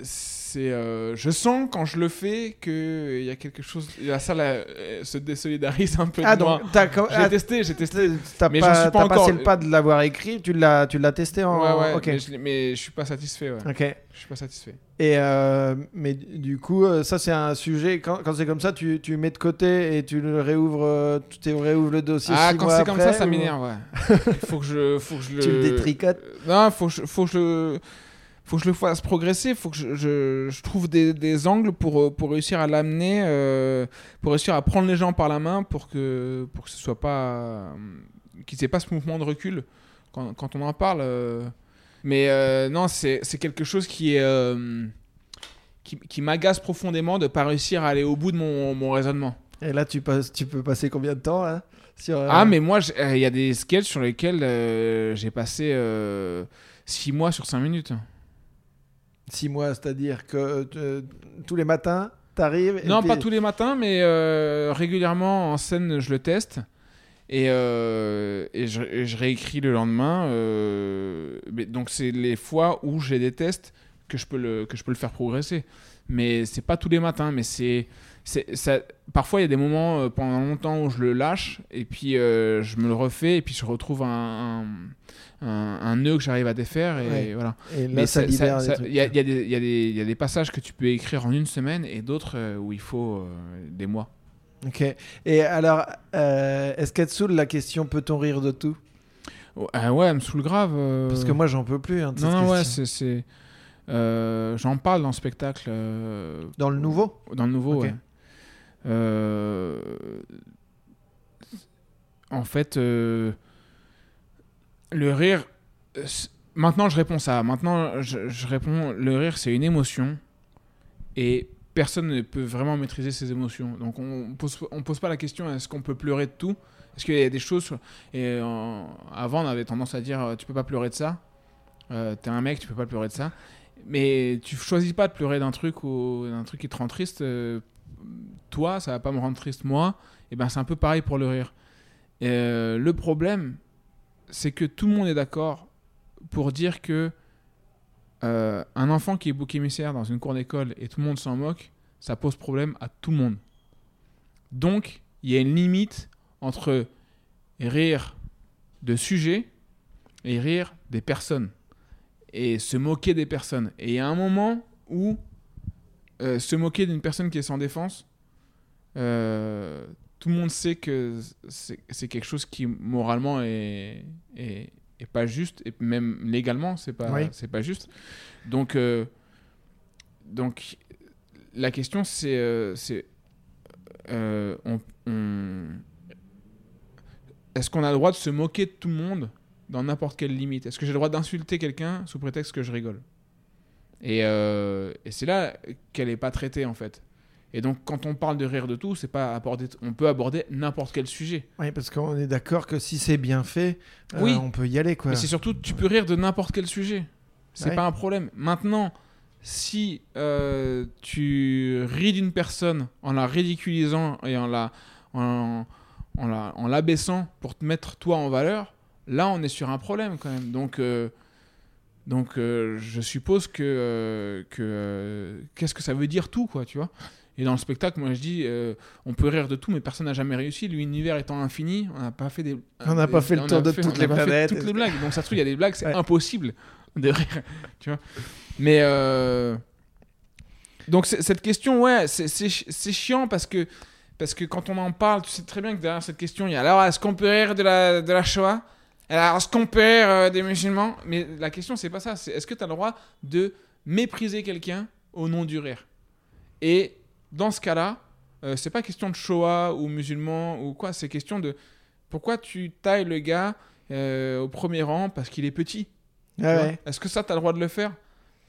c'est, euh, je sens quand je le fais qu'il y a quelque chose. La salle euh, se désolidarise un peu Ah de donc, J'ai ah, testé, j'ai testé. t'as mais pas, suis pas encore. passé le pas de l'avoir écrit, tu l'as, tu l'as testé en. Ouais, mais, je, mais je suis pas satisfait. Ouais. Ok. Je suis pas satisfait. Et euh, mais du coup, ça c'est un sujet. Quand, quand c'est comme ça, tu, tu mets de côté et tu le réouvres, tu réouvres le dossier. Ah, six quand c'est comme ça, ça m'énerve. Ouais. Il faut que je, faut que je le. Tu le détricotes. Non, faut que faut que je le. Faut que je le fasse progresser, faut que je, je- je trouve des, des angles pour, euh, pour réussir à l'amener, euh, pour réussir à prendre les gens par la main pour que, pour que ce soit pas. euh, qu'ils aient pas ce mouvement de recul quand, quand on en parle. Mais euh, non, c'est c'est quelque chose qui est. euh, qui, qui m'agace profondément de pas réussir à aller au bout de mon, mon raisonnement. Et là, tu, passes, tu peux passer combien de temps là sur, euh, Ah, mais moi, il y a des sketchs sur lesquels j'ai passé 6 mois sur 5 minutes. Six mois, c'est-à-dire que euh, tous les matins, t'arrives. Non, pas tous les matins, mais euh, régulièrement en scène, je le teste. Et, euh, et, je, et je réécris le lendemain. euh, mais donc, c'est les fois où j'ai des tests que je peux le, que je peux le faire progresser. Mais c'est pas tous les matins. Mais c'est. Ça, parfois, il y a des moments euh, pendant longtemps où je le lâche et puis euh, je me le refais et puis je retrouve un, un, un- un nœud que j'arrive à défaire et Ouais. voilà. Et là, Mais ça, libère. Il y, y y a des- il y a des passages que tu peux écrire en une semaine et d'autres euh, où il faut euh, des mois. Ok. Et alors, euh, est-ce qu'elle te saoule la question peut-on rire de tout? Oh, ah ouais, elle me saoule grave. Parce que moi, j'en peux plus. hein, non, non, ouais, c'est. euh, J'en parle dans le spectacle. euh, Dans le nouveau? Dans le nouveau, Ok. ouais. Euh, En fait, le rire. euh, Maintenant, je réponds ça. Maintenant, je, réponds le rire, c'est une émotion. Et personne ne peut vraiment maîtriser ses émotions. Donc, on pose, pose pas la question est-ce qu'on peut pleurer de tout? Est-ce qu'il y a des choses. Et euh, avant, on avait tendance à dire euh, tu peux pas pleurer de ça. Euh, T'es un mec, tu peux pas pleurer de ça. Mais tu choisis pas de pleurer d'un truc ou d'un truc qui te rend triste. toi, ça va pas me rendre triste moi. Et ben c'est un peu pareil pour le rire. Le problème, c'est que tout le monde est d'accord pour dire que euh, un enfant qui est bouc émissaire dans une cour d'école et tout le monde s'en moque, ça pose problème à tout le monde. Donc, il y a une limite entre rire de sujets et rire des personnes et se moquer des personnes. Et il y a un moment où euh, se moquer d'une personne qui est sans défense, euh, tout le monde sait que c'est quelque chose qui moralement est, est, est pas juste et même légalement c'est pas Oui. c'est pas juste. Donc euh, donc la question c'est euh, c'est euh, on- on- est-ce qu'on a le droit de se moquer de tout le monde dans n'importe quelle limite? Est-ce que j'ai le droit d'insulter quelqu'un sous prétexte que je rigole? Et, et c'est là qu'elle n'est pas traitée en fait. Et donc quand on parle de rire de tout, c'est pas aborder, on peut aborder n'importe quel sujet. Oui, parce qu'on est d'accord que si c'est bien fait, euh, Oui. on peut y aller. Quoi. Mais c'est surtout, tu peux rire de n'importe quel sujet. C'est Ouais. pas un problème. Maintenant, si euh, tu ris d'une personne en la ridiculisant et en la, en, en la, en l'abaissant pour te mettre toi en valeur, là on est sur un problème quand même. Donc, euh, donc euh, je suppose que, que qu'est-ce que ça veut dire tout quoi, tu vois? Et dans le spectacle, moi je dis, euh, on peut rire de tout, mais personne n'a jamais réussi. L'univers étant infini, on n'a pas fait des, On n'a pas fait le tour de fait- toutes les planètes. toutes les blagues. Donc ça se trouve, il y a des blagues, c'est Ouais. impossible de rire, tu vois. Mais euh, donc cette question, ouais, c'est chiant parce que parce que quand on en parle, tu sais très bien que derrière cette question, il y a alors est-ce qu'on peut rire de la de la Shoah? Alors est-ce qu'on peut rire euh, des musulmans? Mais la question c'est pas ça. C'est est-ce que tu as le droit de mépriser quelqu'un au nom du rire? Et dans ce cas-là, euh, c'est pas question de Shoah ou musulman ou quoi. C'est question de pourquoi tu tailles le gars euh, au premier rang parce qu'il est petit. Ah ouais. Est-ce que ça, tu as le droit de le faire?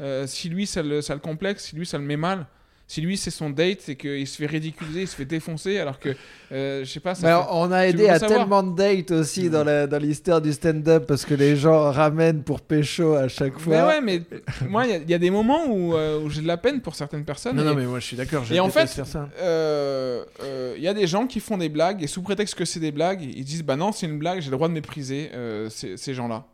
Euh, Si lui, ça le, ça le complexe, si lui, ça le met mal, si lui, c'est son date et qu'il se fait ridiculiser, il se fait défoncer, alors que, euh, je sais pas, ça Mais fait- on a aidé à tellement de dates aussi dans la- dans l'histoire du stand-up parce que les gens ramènent pour pécho à chaque Mais fois. ouais, mais moi, il y a- il y, a des moments où, euh, où j'ai de la peine pour certaines personnes. Non, et- non, mais moi je suis d'accord. Et en fait, faire ça. euh, euh, il y a des gens qui font des blagues et sous prétexte que c'est des blagues, ils disent bah non, c'est une blague, j'ai le droit de mépriser euh, ces, ces gens-là.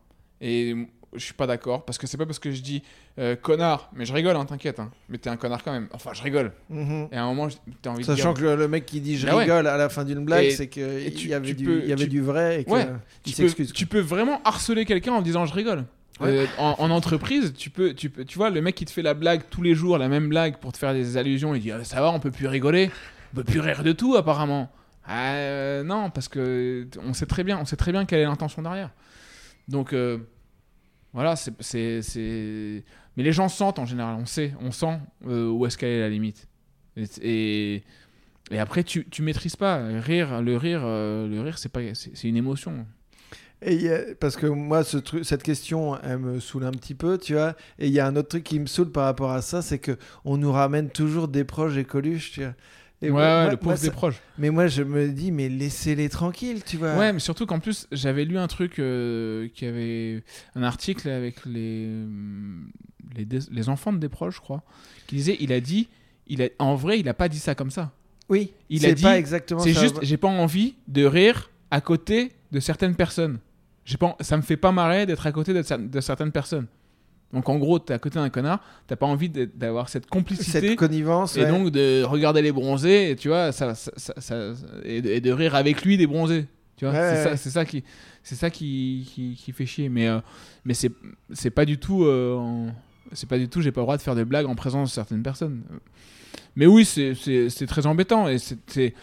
Et je suis pas d'accord parce que c'est pas parce que je dis euh, connard, mais je rigole, hein, t'inquiète, hein, mais t'es un connard quand même. Enfin, je rigole. Mhm. Et à un moment, t'as envie de Sachant que le, le mec qui dit je Bah ouais. rigole à la fin d'une blague, c'est qu'il y avait, du, peux- y avait tu- du vrai et qu'il Ouais, Tu peux, tu peux vraiment harceler quelqu'un en disant je rigole. Ouais. Euh, en, en entreprise, tu peux, tu peux, tu vois, le mec qui te fait la blague tous les jours, la même blague pour te faire des allusions, il dit Ah, ça va, on peut plus rigoler, on peut plus rire de tout apparemment. Ah, euh, non, parce que on sait très bien, on sait très bien quelle est l'intention derrière. Donc, euh, Voilà, c'est, Mais les gens sentent en général, on sait, on sent euh, où est-ce qu'elle est la limite. Et, et, après, tu, tu maîtrises pas. Rire, le rire, euh, le rire, c'est pas, c'est, une émotion. Et parce que moi, ce truc, cette question, elle me saoule un petit peu, tu vois. Et il y a un autre truc qui me saoule par rapport à ça, c'est que on nous ramène toujours des proches et Coluche, tu vois. Et ouais, le moi, pauvre ça- des proches. Mais moi, je me dis, mais laissez-les tranquilles, tu vois. Ouais, mais surtout qu'en plus, j'avais lu un truc euh, qui avait un article avec les, les, dés- les enfants de des proches, je crois, qui disait il a dit, il a, en vrai, il a pas dit ça comme ça. Oui, Il a c'est dit, pas exactement C'est juste, j'ai pas envie de rire à côté de certaines personnes. J'ai pas, ça me fait pas marrer d'être à côté de certaines personnes. Donc en gros, t'es à côté d'un connard, t'as pas envie d'avoir cette complicité. Cette connivence. Et ouais. donc de regarder les bronzés, et tu vois, ça, ça- ça- ça- et, de, et de rire avec lui des bronzés. Tu vois, Ouais, c'est ouais. ça, qui, c'est ça qui, qui, qui fait chier. Mais, euh, mais c'est, c'est pas du tout, euh, en- c'est pas du tout. J'ai pas le droit de faire des blagues en présence de certaines personnes. Mais oui, c'est, très embêtant et c'est,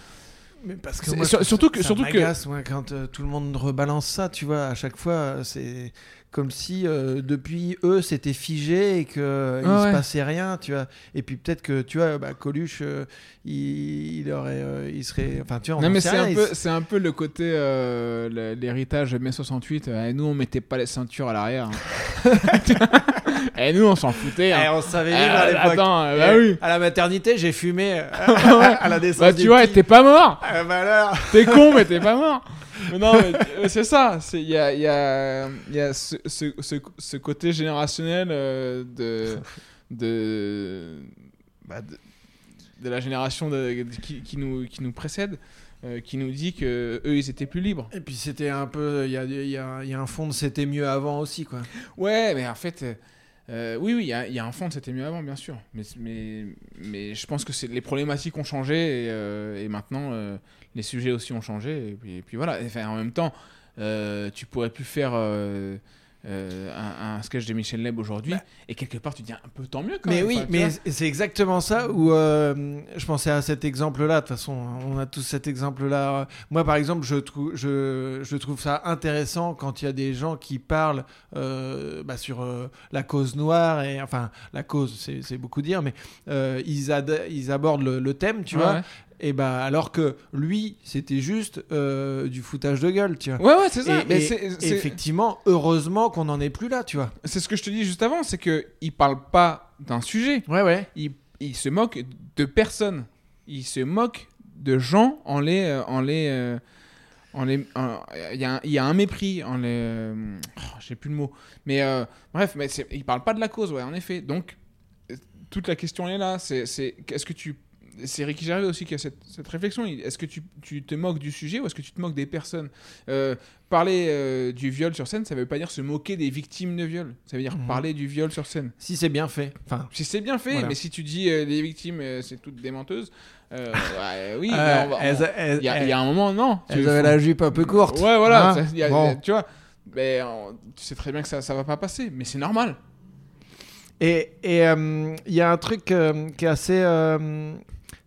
Mais parce que moi, sur- surtout que- ça surtout que- moi, quand euh, tout le monde rebalance ça, tu vois, à chaque fois, euh, c'est comme si euh, depuis eux c'était figé et que euh, il Ouais, se passait rien, tu vois. Et puis peut-être que tu vois, bah, Coluche, euh, il, il aurait, euh, il serait, enfin, tu vois, on Non mais c'est un peu, c'est un peu le côté l'héritage mai 68. euh, et nous on mettait pas les ceintures à l'arrière. hein. et nous on s'en foutait. hein. Eh, on savait vivre à l'époque. attends, euh, bah Eh, oui. À la maternité, j'ai fumé euh, à la naissance. Bah tu vois, t'es pas mort. Ah, bah. T'es con mais t'es pas mort. Mais non mais euh, c'est ça. Il y a il y a il y a ce, ce, ce, ce côté générationnel euh, de de, bah, de de la génération de- qui, qui nous qui nous précède. euh, qui nous dit que eux ils étaient plus libres. Et puis c'était un peu, il y a, il y a- y a un fond de c'était mieux avant aussi, quoi. Ouais, mais en fait, euh, oui, oui, il y a, un fond, c'était mieux avant, bien sûr. Mais, mais, je pense que les problématiques ont changé et, euh, et maintenant euh, les sujets aussi ont changé. Et puis, voilà, en même temps, tu pourrais plus faire euh, un, un sketch de Michel Leb aujourd'hui Bah. et quelque part tu dis un peu tant mieux quand Mais même. oui, Enfin, mais c'est exactement ça où euh, je pensais à cet exemple-là. De toute façon, on a tous cet exemple-là. Moi, par exemple, je, trouve je, je trouve ça intéressant quand il y a des gens qui parlent euh, bah, sur la cause noire et enfin la cause, c'est beaucoup dire, mais ils, ils abordent le, le thème, tu Ouais, vois. Et bah alors que lui, c'était juste euh, du foutage de gueule, tu vois. Ouais, ouais, c'est ça. Et- mais effectivement, heureusement qu'on n'en est plus là, tu vois. c'est ce que je te dis juste avant, c'est que il parle pas d'un sujet. Ouais, ouais. il, il se moque de personne. Il se moque de gens en les. euh, En les euh, en les en- il y, a un- il y a un mépris en les. euh, oh, J'ai plus le mot. Mais euh, bref, mais il parle pas de la cause, ouais, en effet. Donc, toute la question est là. C'est c'est- est-ce que tu. C'est Ricky Gervais aussi qui a cette, cette réflexion. Est-ce que tu, tu te moques du sujet ou est-ce que tu te moques des personnes? Euh, Parler euh, du viol sur scène, ça veut pas dire se moquer des victimes de viol. Ça veut dire Mhm. parler du viol sur scène. Si c'est bien fait. Enfin, Si c'est bien fait, Voilà. mais si tu dis euh, les victimes, euh, c'est toutes des menteuses, ouais, oui, il y, a- y un moment, non. Elles Tu- avaient la jupe un peu courte. Ouais, voilà, Hein ça- il y a- Bon. tu vois. Mais on- tu sais très bien que ça, ça va pas passer, mais c'est normal. Et et, euh, il y a un truc euh, qui est assez euh,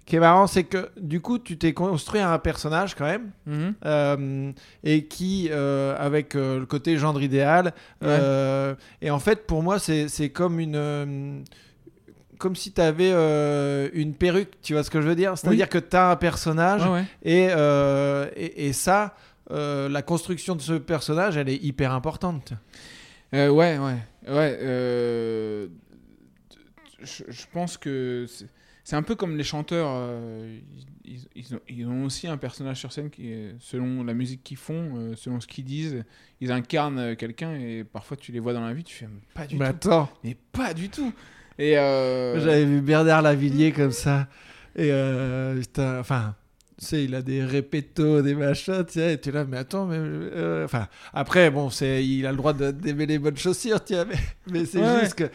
qui est marrant, c'est que du coup, tu t'es construit un personnage quand même, Mhm. euh, et qui, euh, avec euh, le côté gendre idéal, et en fait, pour moi, c'est comme une. comme si tu avais une perruque, tu vois ce que je veux dire? C'est-à-dire que tu as un personnage Ouais, ouais. et, et, et ça, la construction de ce personnage, elle est hyper importante. Ouais, ouais, ouais. je pense que c'est- un peu comme les chanteurs. euh, ils, ils ont, ils ont aussi un personnage sur scène qui est, selon la musique qu'ils font, euh, selon ce qu'ils disent, ils incarnent euh, quelqu'un et parfois tu les vois dans la vie, tu fais pas du Mais tout. attends, Mais pas du tout. Et euh, J'avais vu Bernard Lavillier comme ça. Et putain, enfin, tu sais, il a des répétos, des machins, tu sais, et tu es là, mais attends, mais. Enfin, après, bon, c'est, il a le droit de- d'aimer les bonnes chaussures, tu vois, mais, mais c'est Ouais, juste que.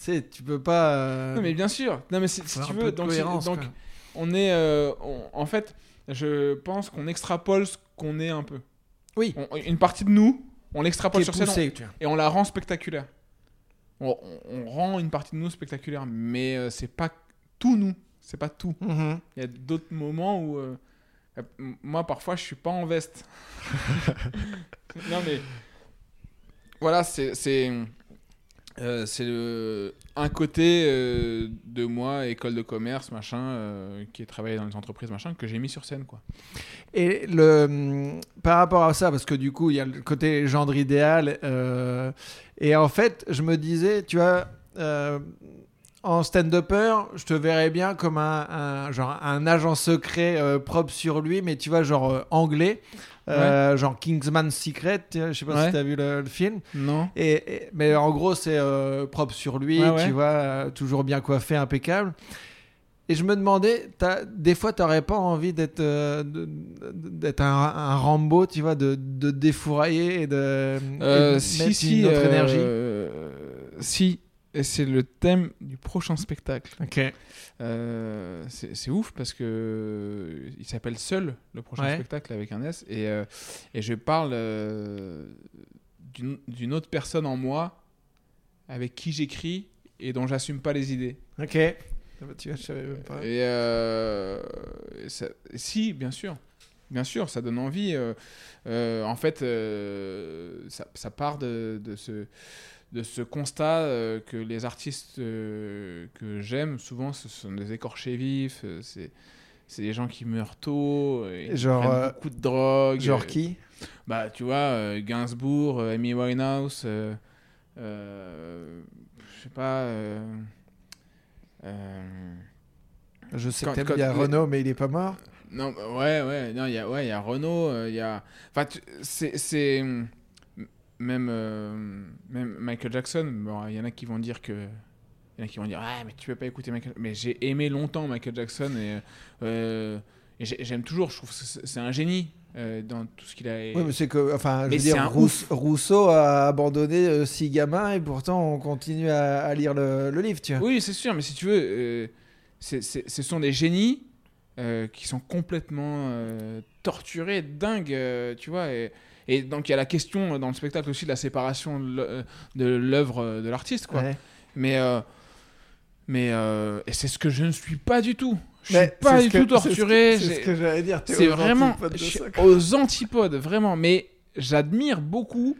Tu sais, tu peux pas. euh, non mais bien sûr. Non mais si tu veux, donc, donc on est, euh, on- en fait, je pense qu'on extrapole ce qu'on est un peu. Oui. On- une partie de nous, on l'extrapole sur scène, et on la rend spectaculaire. On, rend une partie de nous spectaculaire, mais euh, c'est pas tout nous. C'est pas tout. Mhm. Il y a d'autres moments où, euh, moi parfois, je suis pas en veste. non mais voilà, c'est euh, c'est un côté euh, de moi, école de commerce, machin, euh, qui est travaillé dans les entreprises, machin, que j'ai mis sur scène, quoi. Et le, hum, par rapport à ça, parce que du coup, il y a le côté gendre idéal. et en fait, je me disais, tu vois, en stand-upper, je te verrais bien comme un, un- genre, un agent secret propre sur lui, mais tu vois, genre anglais. Euh, Genre Kingsman Secret, je sais pas Ouais. si tu as vu le, le film. Non. Et, et- mais en gros, c'est euh, propre sur lui, Ouais, tu vois, euh, toujours bien coiffé, impeccable. Et je me demandais, t'as- des fois, t'aurais pas envie d'être euh, un, un Rambo, tu vois, de, de défourailler et de, et de Euh, mettre si, si. une autre énergie? Si. Et c'est le thème du prochain spectacle. Ok. Euh, c'est ouf parce que il s'appelle Seul, le prochain Ouais. spectacle avec un S. Et, euh, et je parle euh, d'une autre personne en moi avec qui j'écris et dont j'assume pas les idées. Ok. Ah bah, tu vois, même pas. Et et ça- si, bien sûr. Bien sûr, ça donne envie. en fait, ça, ça part de, de ce, de ce constat euh, que les artistes euh, que j'aime, souvent, ce sont des écorchés vifs. euh, c'est, c'est des gens qui meurent tôt. Et qui Genre, prennent euh, beaucoup de drogue. Genre qui? Bah, tu vois, Gainsbourg, Amy Winehouse, je sais pas. Je sais quand- que quand bien les- Renault, mais il est pas mort? non, bah, ouais, ouais, non, il y a, ouais, il y a Renault, il y a, enfin, c'est, c'est, même, euh, même Michael Jackson. Bon, il y en a qui vont dire que, il y en a qui vont dire, ah, mais tu peux pas écouter Michael. Mais j'ai aimé longtemps Michael Jackson et, euh, et j'aime toujours. Je trouve que c'est, un génie euh, dans tout ce qu'il a. Oui, mais c'est que, enfin, je Mais veux c'est dire. Rousseau a abandonné euh, six gamins et pourtant on continue à, à lire le, le livre, tu vois. Oui, c'est sûr, mais si tu veux, euh, ce sont des génies qui sont complètement torturés, dingues, tu vois. Et, et donc il y a la question euh, dans le spectacle aussi de la séparation de de l'œuvre euh, de l'artiste, quoi. Ouais. Mais, euh, mais euh, c'est ce que je ne suis pas du tout. Je Mais suis pas du que- tout torturé. C'est ce que- j'allais dire. c'est vraiment aux antipodes, vraiment. Mais j'admire beaucoup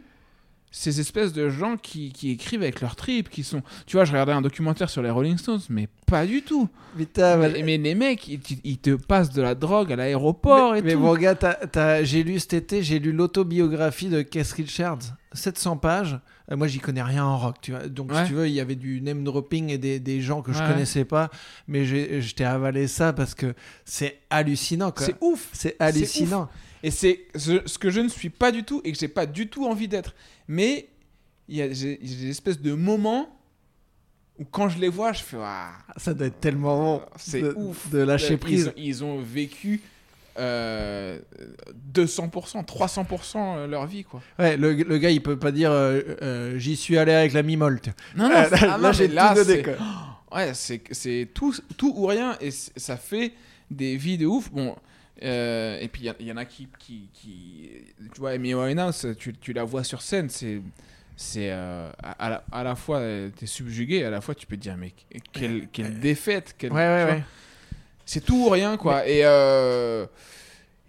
ces espèces de gens qui, qui écrivent avec leur trip, qui sont. Tu vois, je regardais un documentaire sur les Rolling Stones, mais pas du tout. Putain, mais, mais- mais les mecs, ils, ils te passent de la drogue à l'aéroport et mais tout. mon gars, t'as- t'as- j'ai lu cet été, j'ai lu l'autobiographie de Keith Richards, 700 pages. Euh, moi, j'y connais rien en rock, tu vois. Donc, Ouais. si tu veux, il y avait du name dropping et des, des gens que je Ouais. connaissais pas, mais je t'ai avalé ça parce que c'est hallucinant, quoi. C'est ouf. C'est hallucinant. Et c'est ce, que je ne suis pas du tout et que j'ai pas du tout envie d'être. Mais il y a j'ai des espèces de moments où quand je les vois, je fais ah, Ça doit être tellement bon. c'est de, ouf. de lâcher Ils prise. ont- Ils, ont vécu euh, 200%, 300% leur vie quoi. Ouais, le, le gars, il peut pas dire euh, euh, j'y suis allé avec la mimolte. Non, non, Euh, là, ah non, j'ai là, c'est- quoi. Ouais, c'est c'est tout, tout ou rien et ça fait des vies de ouf. Bon, euh, et puis il y, y en a qui, qui, qui- tu vois, Amy Winehouse, tu, tu la vois sur scène, c'est c'est euh, à, à la, à la fois euh, t'es subjugué, à la fois tu peux te dire mais quelle, quelle défaite, quelle- Ouais, ouais, tu vois. ouais. c'est tout ou rien quoi. Et euh,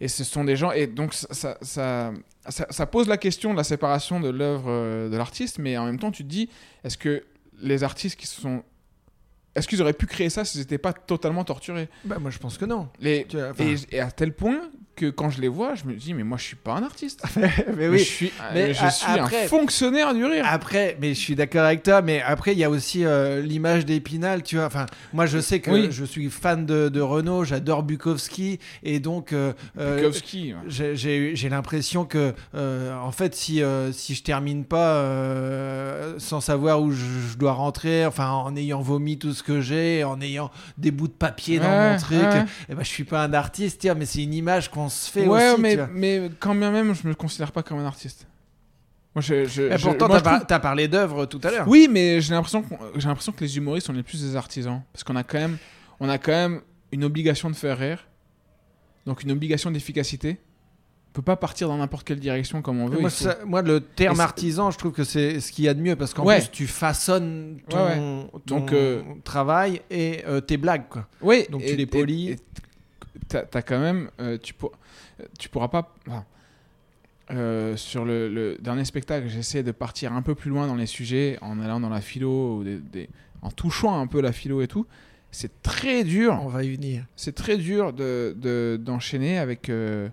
et ce sont des gens et donc ça ça, ça ça- ça pose la question de la séparation de l'œuvre de l'artiste, mais en même temps tu te dis est-ce que les artistes qui se sont est-ce qu'ils auraient pu créer ça s'ils n'étaient pas totalement torturés Bah, moi, je pense que non. Les- Tu vois, enfin- et, et à tel point que quand je les vois, je me dis mais moi je suis pas un artiste. mais oui. je suis, Mais je a- suis après- un fonctionnaire du rire. Après, mais je suis d'accord avec toi, mais après, il y a aussi euh, l'image d'Épinal, tu vois. Enfin, moi, je sais que Oui. je suis fan de, de Renault, j'adore Bukowski, et donc, euh, euh, Bukowski, j'ai- l'impression que, en fait, si, si je termine pas sans savoir où je, je dois rentrer, enfin, en ayant vomi tout ce que j'ai, en ayant des bouts de papier dans Ouais, mon truc, ouais. eh ben, je suis pas un artiste, mais c'est une image qu'on se fait ouais, aussi, mais, tu vois. mais quand bien même, je me considère pas comme un artiste. Moi, je, je- pourtant, t'as par- trouve- parlé d'œuvres tout à l'heure. Oui, mais j'ai l'impression j'ai l'impression que les humoristes sont les plus des artisans parce qu'on a quand même on a quand même une obligation de faire rire. Donc une obligation d'efficacité. On peut pas partir dans n'importe quelle direction comme on veut. Moi, ça- le terme artisan, je trouve que c'est ce qu'il y a de mieux parce qu'en Ouais. plus, tu façonnes ton, Ouais, Donc, euh, travail et euh, tes blagues. Quoi. Oui, Donc, et- tu les et- polis. T'as quand même, euh, tu, pour- tu pourras pas. enfin, euh, sur le, le dernier spectacle, j'essaie de partir un peu plus loin dans les sujets en allant dans la philo, ou des- des- en touchant un peu la philo et tout. C'est très dur. On va y venir. C'est très dur de, de- d'enchaîner avec, euh,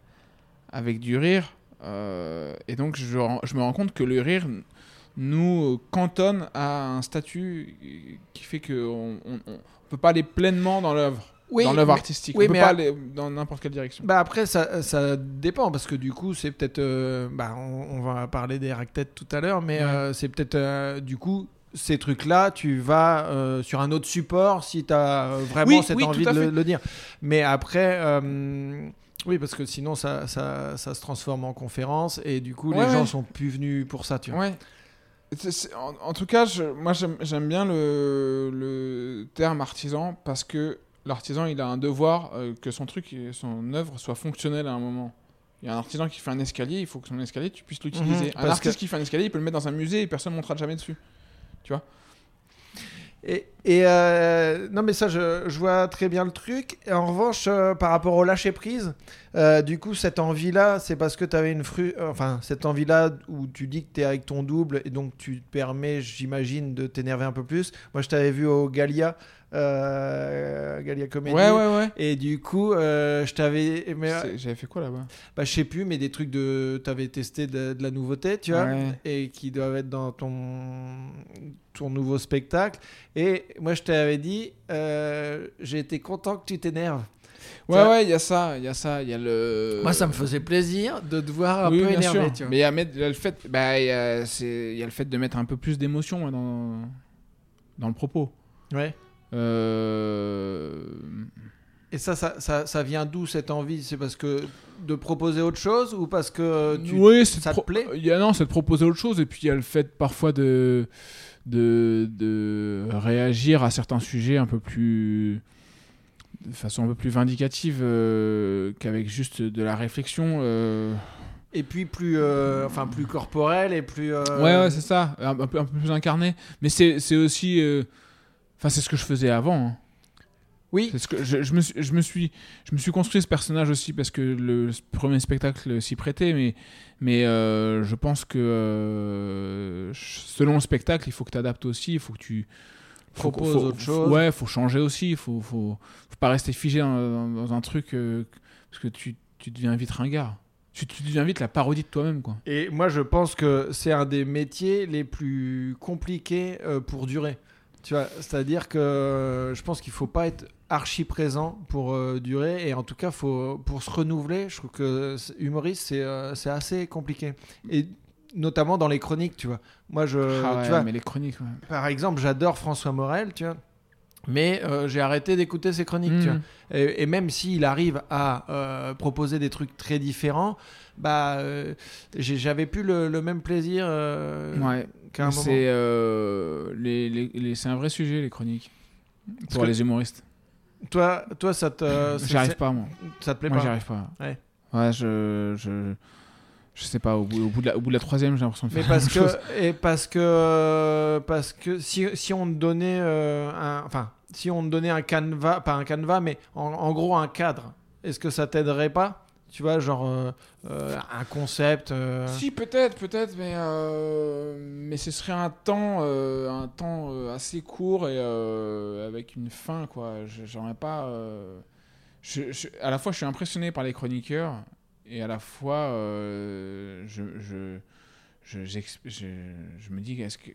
avec du rire. Euh, et donc, je, me rends compte que le rire nous cantonne à un statut qui fait qu'on on, on peut pas aller pleinement dans l'œuvre, Oui, dans l'œuvre artistique. oui, on peut mais pas à- aller dans n'importe quelle direction. Bah après, ça, ça dépend parce que du coup, c'est peut-être. euh, bah, on, on va parler des rackettes tout à l'heure, mais Ouais. euh, c'est peut-être euh, du coup. Ces trucs-là, tu vas sur un autre support si tu as vraiment Oui, cette oui, envie de le, dire. Mais après, oui, parce que sinon, ça, ça, ça se transforme en conférence et du coup, Ouais, les gens ouais. sont plus venus pour ça, tu vois. En, en tout cas, je- moi j'aime j'aime bien le, le terme artisan parce que l'artisan il a un devoir euh, que son truc, et son œuvre soit fonctionnelle à un moment. Il y a un artisan qui fait un escalier, il faut que son escalier tu puisses l'utiliser. Mhm, un artiste qui fait un escalier, il peut le mettre dans un musée et personne ne montera jamais dessus. Et, et, euh, non, mais ça, je, je vois très bien le truc. Et en revanche, euh, par rapport au lâcher prise, euh, du coup, cette envie-là, c'est parce que tu avais une fru... Enfin, cette envie-là où tu dis que tu es avec ton double et donc tu te permets, j'imagine, de t'énerver un peu plus. Moi, je t'avais vu au Galia, euh, Galia Comedy. Ouais, ouais, ouais. Et du coup, euh, je t'avais. J'avais fait quoi là-bas? bah, je sais plus, mais des trucs de. T'avais testé de, de la nouveauté, tu vois, Ouais. et qui doivent être dans ton ton nouveau spectacle. Et moi, je t'avais dit, euh, j'ai été content que tu t'énerves. Ouais, ouais, il y a ça, il y a ça, il y a le. Moi, ça me faisait plaisir de te voir un Oui, peu bien énervé, sûr. tu vois. Mais il y a, le fait, bah, il y a, c'est- il y a le fait de mettre un peu plus d'émotion dans dans le propos. Ouais. Euh... Et ça, ça, ça, ça vient d'où cette envie? C'est parce que de proposer autre chose ou parce que tu... oui, ça te plaît? Il y a non, c'est de proposer autre chose et puis il y a le fait parfois de de, de réagir à certains sujets un peu plus de façon un peu plus vindicative euh, qu'avec juste de la réflexion. euh. et puis plus, euh, enfin plus corporel et plus. Ouais, ouais, c'est ça, un, un peu, un peu plus incarné. Mais c'est c'est aussi, enfin, c'est ce que je faisais avant. hein. Oui. C'est ce que je, je me suis, je me suis, je me suis construit ce personnage aussi parce que le premier spectacle s'y prêtait, mais, mais euh, je pense que euh, selon le spectacle, il faut que tu adaptes aussi, il faut que tu faut- Proposes faut- autre faut- chose. Ouais, faut changer aussi, il faut, faut, faut pas rester figé dans, dans- dans un truc euh, parce que tu, tu deviens vite ringard. Tu, tu deviens vite la parodie de toi-même, quoi. Et moi, je pense que c'est un des métiers les plus compliqués pour durer. Tu vois, c'est-à-dire que euh, je pense qu'il faut pas être archi présent pour euh, durer et en tout cas, faut pour se renouveler. Je trouve que humoriste, c'est euh, c'est assez compliqué et notamment dans les chroniques, tu vois. Moi, je, Ah ouais, tu vois, mais les chroniques, ouais. par exemple, j'adore François Morel, tu vois. Mais euh, j'ai arrêté d'écouter ses chroniques, tu vois. Mhm. Et, et même s'il arrive à proposer des trucs très différents, bah, j'avais plus le, le même plaisir Ouais. C'est euh, les, les- les- c'est un vrai sujet, les chroniques. Pour que- les humoristes. Toi, toi, ça te, J'y ça, arrive pas, moi. ça te plaît Moi, j'y pas arrive pas. Ouais. Ouais, je, je. Je sais pas, au bout, au bout, de, la, au bout de la troisième, j'ai l'impression de Mais faire parce la même chose. que, et parce que, parce que si, si on te donnait euh, un, enfin, si on te donnait un canevas, pas un canevas, mais en, en gros un cadre, est-ce que ça t'aiderait pas? Tu vois, genre euh, euh, un concept. euh, Si, peut-être, peut-être, mais, mais ce serait un temps, un temps assez court et avec une fin, quoi. J'aurais pas. je- je- à la fois, je suis impressionné par les chroniqueurs et à la fois, je, je, je, j'ex- je, je me dis, est-ce que,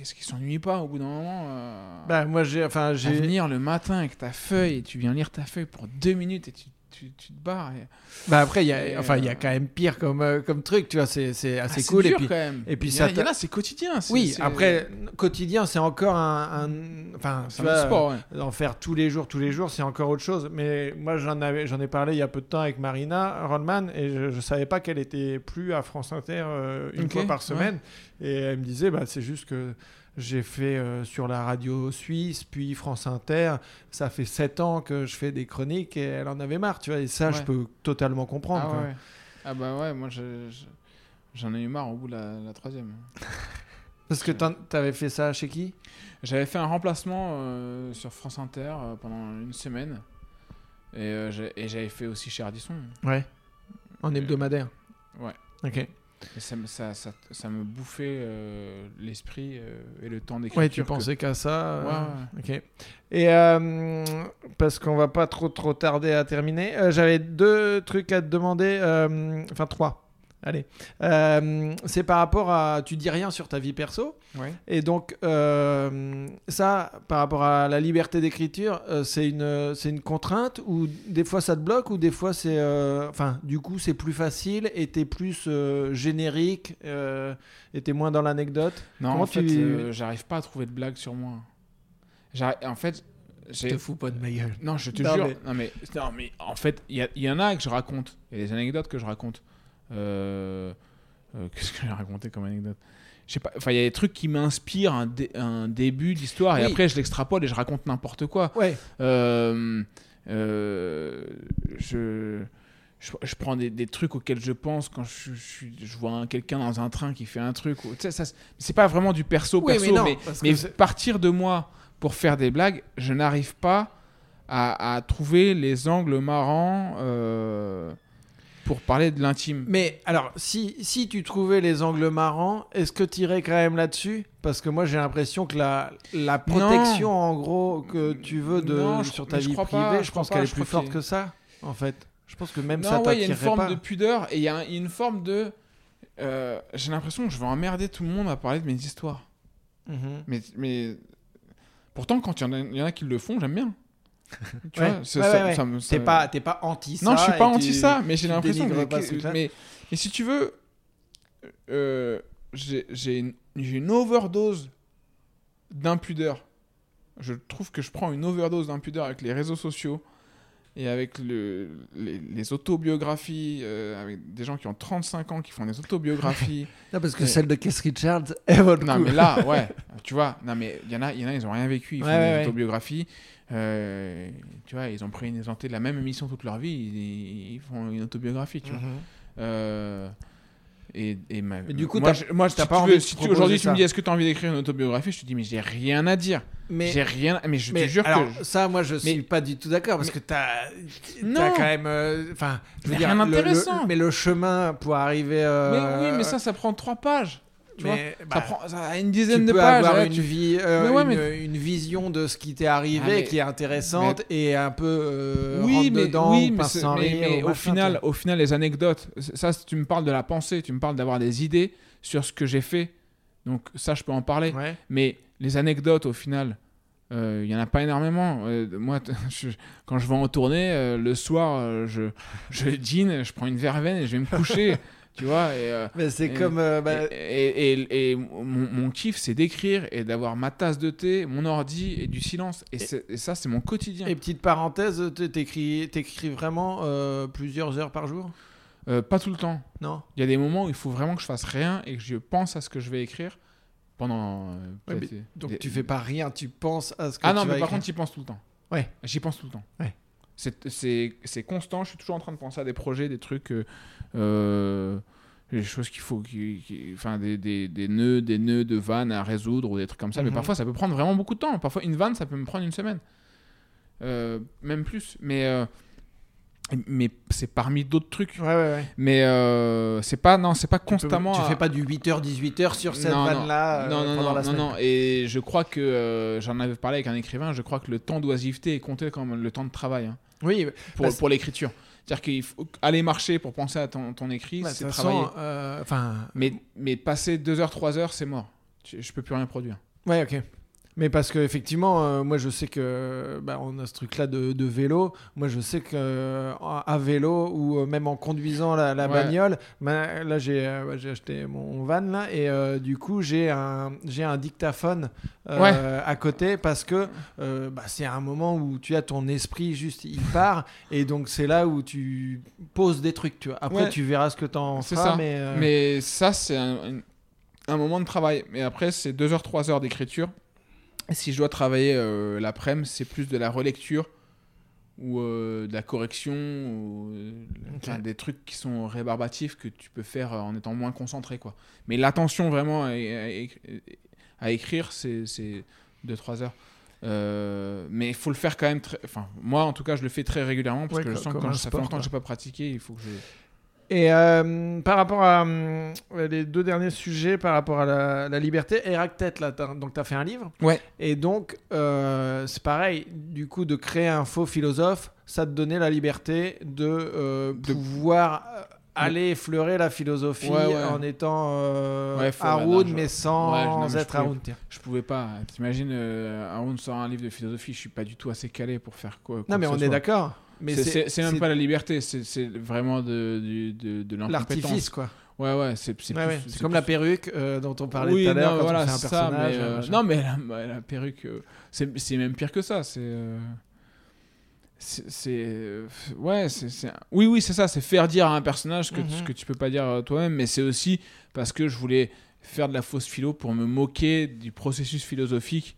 est-ce qu'ils s'ennuient pas au bout d'un moment euh, Bah, moi, j'ai, enfin, j'ai. venir le matin avec ta feuille et tu viens lire ta feuille pour deux minutes et tu, tu, tu te barres. et- Bah après, il y Et, a, enfin, il y a euh, quand même pire comme, euh, comme truc, tu vois. C'est, c'est Ah, assez cool. dur, et puis, quand même. et puis Il y ça y en a, c'est quotidien. c'est- oui. c'est- Après, quotidien, c'est encore un, un- enfin, c'est un sport. ouais. en faire tous les jours, tous les jours, c'est encore autre chose. Mais moi, j'en avais, j'en ai parlé il y a peu de temps avec Marina Rodman et je, je savais pas qu'elle était plus à France Inter euh, une fois par ouais. semaine. Et elle me disait, bah, c'est juste que j'ai fait euh, sur la radio suisse, puis France Inter. Ça fait sept ans que je fais des chroniques et elle en avait marre, tu vois. Et ça, je Ouais. peux totalement comprendre. Ah, ouais. ah bah ouais, moi je- je- j'en ai eu marre au bout de la, la troisième. Parce que t'avais fait ça chez qui? J'avais fait un remplacement euh, sur France Inter euh, pendant une semaine. Et, j'avais fait aussi chez Ardisson. Ouais. En hebdomadaire. Ok. Et ça, me- ça, ça, ça me bouffait euh, l'esprit euh, et le temps d'écriture. Ouais, tu pensais qu'à ça. euh, Ouais, ouais. Ok. Et euh, parce qu'on va pas trop trop tarder à terminer, j'avais deux trucs à te demander. Enfin trois. Allez. Euh, c'est par rapport à. Tu dis rien sur ta vie perso. Ouais. Et donc, euh, ça, par rapport à la liberté d'écriture, euh, c'est une, c'est une contrainte ou des fois ça te bloque ou des fois c'est. euh, Enfin, du coup, c'est plus facile et t'es plus euh, générique euh, et t'es moins dans l'anecdote? Non, Comment en fait, tu- euh, j'arrive pas à trouver de blagues sur moi. J'arrive- En fait, j'ai. fous pas de ma gueule. Non, je te Non, jure. mais- Non, mais, non, mais en fait, il y, a- il y en a que je raconte. Il y a des anecdotes que je raconte. Euh, euh, Qu'est-ce que j'ai raconté comme anecdote? Je sais pas. Enfin, il y a des trucs qui m'inspirent un, dé- un début d'histoire et après je l'extrapole et je raconte n'importe quoi. Ouais. Euh, euh, je, je, je prends des, des trucs auxquels je pense quand je, je, suis- je vois un- quelqu'un dans un train qui fait un truc. ou- Tu sais, ça, c'est- pas vraiment du perso, Oui, perso, mais non, partir de moi pour faire des blagues, je n'arrive pas à, à trouver les angles marrants euh, pour parler de l'intime. Mais alors, si, si tu trouvais les angles marrants, est-ce que tu irais quand même là-dessus? Parce que moi, j'ai l'impression que la, la protection, en gros, que tu veux de, Non, sur ta je vie privée, pas, je, pense qu'elle pas, est plus forte que ça, en fait. Je pense que même non, ça ouais, il y a une t'attirerait forme pas. de pudeur et il y a un- une forme de. euh, J'ai l'impression que je vais emmerder tout le monde à parler de mes histoires. Mhm. Mais, mais pourtant, quand il y, y en a qui le font, j'aime bien. Tu Ouais. vois, c'est- Ouais, ça- ouais, ouais. ça me- ça- T'es pas, t'es pas anti ça Non, je suis pas anti tu- ça, mais j'ai l'impression que. pas ce truc-là. mais, mais si tu veux, euh, j'ai j'ai une, j'ai une overdose d'impudeur. Je trouve que je prends une overdose d'impudeur avec les réseaux sociaux et avec le, les, les autobiographies, euh, avec des gens qui ont 35 ans qui font des autobiographies. Non, parce que celle de Keith Richards, elle vaut le Non, coup. mais là, ouais, tu vois, non, mais il y en a, y en a, ils ont rien vécu, ils font Ouais, des ouais. autobiographies. euh, tu vois, ils ont présenté la même émission toute leur vie, ils, ils font une autobiographie, tu vois. Mhm. Euh, et, et ma- du coup, moi, je- moi, si pas tu envie si aujourd'hui tu me dis est-ce que tu as envie d'écrire une autobiographie, je te dis mais j'ai rien à dire. Mais, J'ai rien, mais je mais te jure alors, que ça, moi, je Mais- suis pas du tout d'accord parce mais- que t'as, Non. t'as quand même, euh, enfin, dire, rien d'intéressant. mais le chemin pour arriver. euh, mais oui, mais ça ça prend trois pages. Tu vois, mais, ça bah, prend ça a une tu dizaine de peux pages. avoir une tu- vie, euh, ouais, une, mais- une vision de ce qui t'est arrivé Ah, mais- qui est intéressante et un peu euh, oui, mais, dedans, oui, ou mais, sans rire, au machin, final, vois. au final, les anecdotes, ça, tu me parles de la pensée, tu me parles d'avoir des idées sur ce que j'ai fait. Donc ça, je peux en parler. Ouais. Mais les anecdotes, au final, euh, il y en a pas énormément. Euh, moi, je- quand je vais en tournée, euh, le soir, euh, je, je dîne, je prends une verveine et je vais me coucher. Tu vois et, euh, Mais c'est Et- comme. euh, bah, et, et- et- et mon, mon kiff, c'est d'écrire et d'avoir ma tasse de thé, mon ordi et du silence. Et, ça, c'est mon quotidien. Et petite parenthèse, t'écris, t'écris vraiment euh, plusieurs heures par jour? Pas tout le temps. Non? Il y a des moments où il faut vraiment que je fasse rien et que je pense à ce que je vais écrire pendant. Ouais, Donc des- tu fais pas rien, tu penses à ce que Ah tu non, vas mais par contre, j'y pense tout le temps. Ouais. J'y pense tout le temps. Ouais. C'est- C'est c'est constant. Je suis toujours en train de penser à des projets, des trucs. euh, des choses qu'il faut. qui- qui- Enfin, des, des, des nœuds, des nœuds de vannes à résoudre ou des trucs comme ça. Mais Mhm. parfois, ça peut prendre vraiment beaucoup de temps. Parfois, une vanne, ça peut me prendre une semaine. Euh, même plus. Mais. euh, mais c'est parmi d'autres trucs. Ouais, ouais, ouais. Mais euh, c'est pas non, c'est pas Tu peux- constamment. Tu à- fais pas du 8h, 18h sur cette Non, vanne-là euh, non, non, non, la non, non. Et je crois que euh, j'en avais parlé avec un écrivain. Je crois que le temps d'oisiveté est compté comme le temps de travail hein, Oui, pour, Bah, pour l'écriture. C'est-à-dire qu'il faut aller marcher pour penser à ton, ton écrit, bah, c'est travailler. façon, euh, Mais, mais passer 2 heures, 3 heures, c'est mort. Je, je peux plus rien produire. ouais, ok. Mais parce que effectivement, euh, moi je sais que bah, on a ce truc-là de, de vélo. Moi je sais que euh, à vélo ou euh, même en conduisant la, la Ouais. bagnole, bah, là j'ai euh, bah, j'ai acheté mon van là et du coup j'ai un j'ai un dictaphone à côté parce que c'est un moment où tu as ton esprit juste il part et donc c'est là où tu poses des trucs. Tu vois. Après Ouais. tu verras ce que t'en C'est feras, ça. mais, Mais ça, c'est un, un- un moment de travail. Mais après, c'est 2 heures, 3 heures d'écriture. Si je dois travailler euh, l'après-midi, c'est plus de la relecture ou euh, de la correction ou euh, des trucs qui sont rébarbatifs que tu peux faire en étant moins concentré. Quoi. Mais l'attention vraiment à, à- à écrire, c'est 2-3 heures. Euh, mais il faut le faire quand même très. Enfin, moi en tout cas, je le fais très régulièrement parce Ouais, que je sens que quand ça fait longtemps quoi. que je n'ai pas pratiqué, il faut que je. Et euh, par rapport à euh, les deux derniers sujets, par rapport à la, la liberté, Héractète, là, donc tu as fait un livre. Ouais. Et donc, euh, c'est pareil, du coup, de créer un faux philosophe, ça te donnait la liberté de, De- pouvoir aller effleurer la philosophie Ouais, ouais. en étant euh, Ouais, Haroun, mais sans non, mais être Haroun. Je pouvais pas. T'imagines, euh, Haroun sort un livre de philosophie, je suis pas du tout assez calé pour faire quoi. quoi Non, mais on est d'accord. Mais C'est- même pas la liberté, c'est vraiment de, du- de, de l'artifice, quoi. Ouais, ouais, c'est Ouais, ouais. Comme plus- la perruque euh, dont on parlait oui, tout à l'heure non, quand voilà, on fait un ça, personnage. mais, euh, euh, non, mais la, la perruque, euh, c'est même pire que ça. C'est. Ouais, c'est. Oui, oui, c'est ça. C'est faire dire à un personnage ce que, Mhm. ce que tu peux pas dire toi-même, mais c'est aussi parce que je voulais faire de la fausse philo pour me moquer du processus philosophique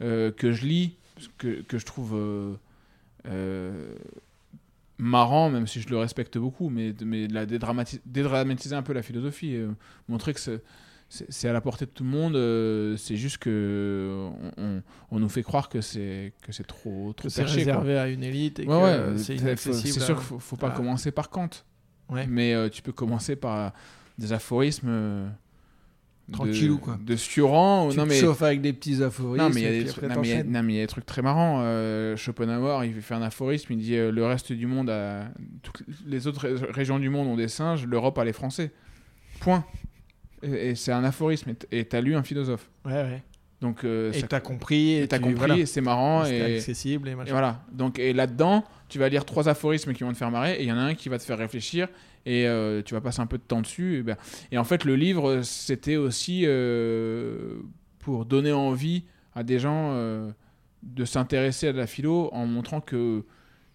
que je lis, que, que je trouve. Euh, marrant, même si je le respecte beaucoup, mais, mais de la dédramati- dédramatiser un peu la philosophie, euh, montrer que c'est- à la portée de tout le monde, euh, c'est juste que on, on- nous fait croire que c'est que c'est trop trop c'est quoi. réservé à une élite et Ouais, ouais, c'est inaccessible. Sûr qu'il faut, faut pas à- commencer par Kant, Ouais. mais euh, tu peux commencer par des aphorismes euh, de- Tranquillou, quoi. de. Tu non te mais chauffes avec des petits aphorismes. non, mais il y a des trucs, très marrants. Euh, Schopenhauer, il fait un aphorisme, il dit euh, le reste du monde a toutes les autres ré- régions du monde ont des singes, l'Europe a les Français. Point. Et, et c'est un aphorisme. et t'as lu un philosophe. Ouais, ouais. Donc euh, Et ça- t'as compris. et t'as tu- compris, voilà. et c'est marrant. Et, accessible et et machin. voilà. Donc et là-dedans, tu vas lire trois aphorismes qui vont te faire marrer, et il y en a un qui va te faire réfléchir, et euh, tu vas passer un peu de temps dessus. Et, ben- et en fait, le livre, c'était aussi euh, pour donner envie à des gens euh, de s'intéresser à la philo en montrant que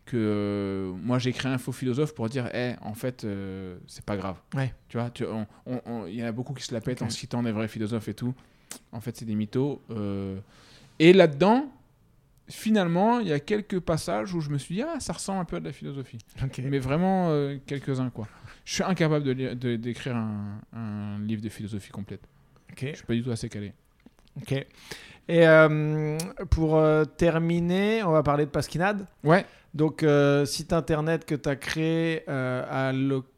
que moi j'ai créé un faux philosophe pour dire Eh, en fait c'est pas grave. Ouais. tu vois il y en a beaucoup qui se la pètent en citant des vrais philosophes et tout. En fait c'est des mythos et là dedans finalement il y a quelques passages où je me suis dit ah ça ressemble un peu à de la philosophie. Mais vraiment euh, quelques-uns quoi je suis incapable de d'écrire un, un livre de philosophie complète Ok. je suis pas du tout assez calé Ok. Et euh, pour euh, terminer, on va parler de Pasquinade. ouais Donc, euh, site internet que tu as créé à l'occasion.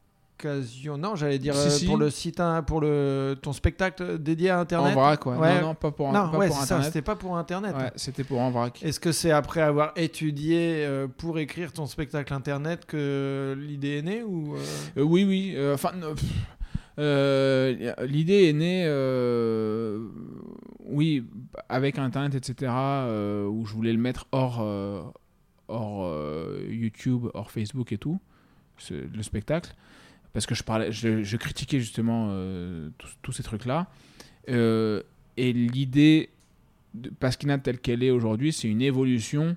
Non, j'allais dire Si, euh, si. pour le site, hein, pour le ton spectacle dédié à en internet. vrac quoi Ouais. non non pas pour, non, pas ouais, pour internet C'était pas pour internet. ouais, c'était pour en vrac Est-ce que c'est après avoir étudié euh, pour écrire ton spectacle internet que l'idée est née ou euh, Euh, oui, oui. euh, Enfin, euh, euh, l'idée est née, euh, oui, avec Internet, etc., euh, où je voulais le mettre hors, euh, hors euh, YouTube, hors Facebook et tout, le spectacle, parce que je parlais, je, critiquais justement euh, tous- ces trucs-là. Euh, et l'idée de Pasquinade telle qu'elle est aujourd'hui, c'est une évolution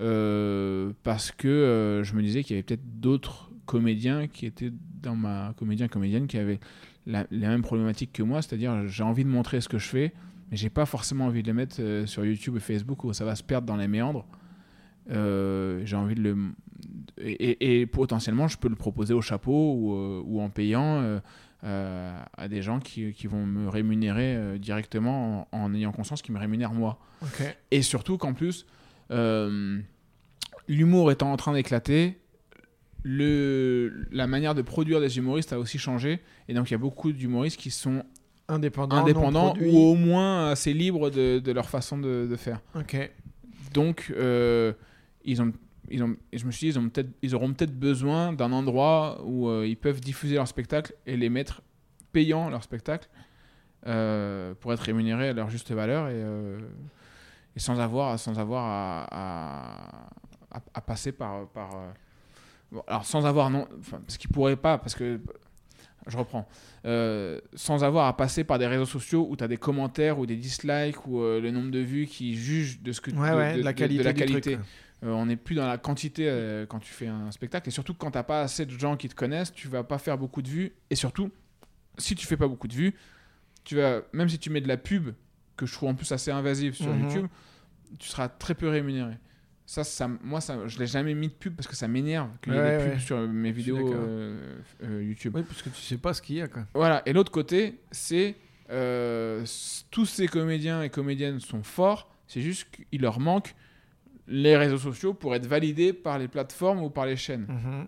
euh, parce que je me disais qu'il y avait peut-être d'autres comédiens qui étaient dans ma comédien comédienne qui avaient la, la même problématique que moi, c'est-à-dire j'ai envie de montrer ce que je fais, mais j'ai pas forcément envie de les mettre sur YouTube et Facebook où ça va se perdre dans les méandres. Euh, j'ai envie de le et, et- et potentiellement je peux le proposer au chapeau ou, euh, ou en payant euh, à des gens qui, qui vont me rémunérer directement en, en ayant conscience qu'ils me rémunèrent moi. Et surtout qu'en plus, l'humour étant en train d'éclater, le, la manière de produire des humoristes a aussi changé. Et donc il y a beaucoup d'humoristes qui sont indépendants ou au moins assez libres de, de leur façon de, de faire. Ok. Donc euh, ils ont, ils ont, et je me suis dit, ils, ont peut-être, ils auront peut-être besoin d'un endroit où euh, ils peuvent diffuser leur spectacle et les mettre payants leur spectacle euh, pour être rémunérés à leur juste valeur et, euh, et sans avoir, sans avoir à, à, à- passer par. par euh, bon, alors sans avoir non, parce qu'ils pourraient pas, parce que je reprends, Euh, sans avoir à passer par des réseaux sociaux où tu as des commentaires ou des dislikes ou euh, le nombre de vues qui jugent de ce que Ouais, de- ouais, de- de la de- qualité. de la du truc, qualité. Euh, on n'est plus dans la quantité euh, quand tu fais un spectacle. Et surtout, quand tu n'as pas assez de gens qui te connaissent, tu vas pas faire beaucoup de vues. Et surtout, si tu fais pas beaucoup de vues, tu vas, même si tu mets de la pub, que je trouve en plus assez invasive sur Mhm. YouTube, tu seras très peu rémunéré. Ça, ça moi, ça, je l'ai jamais mis de pub parce que ça m'énerve qu'il y ait Ouais, des pubs ouais. sur mes vidéos euh, YouTube. Oui, parce que tu sais pas ce qu'il y a quoi. Voilà, et l'autre côté, c'est tous ces comédiens et comédiennes sont forts, c'est juste qu'il leur manque les réseaux sociaux pour être validés par les plateformes ou par les chaînes. Mhm.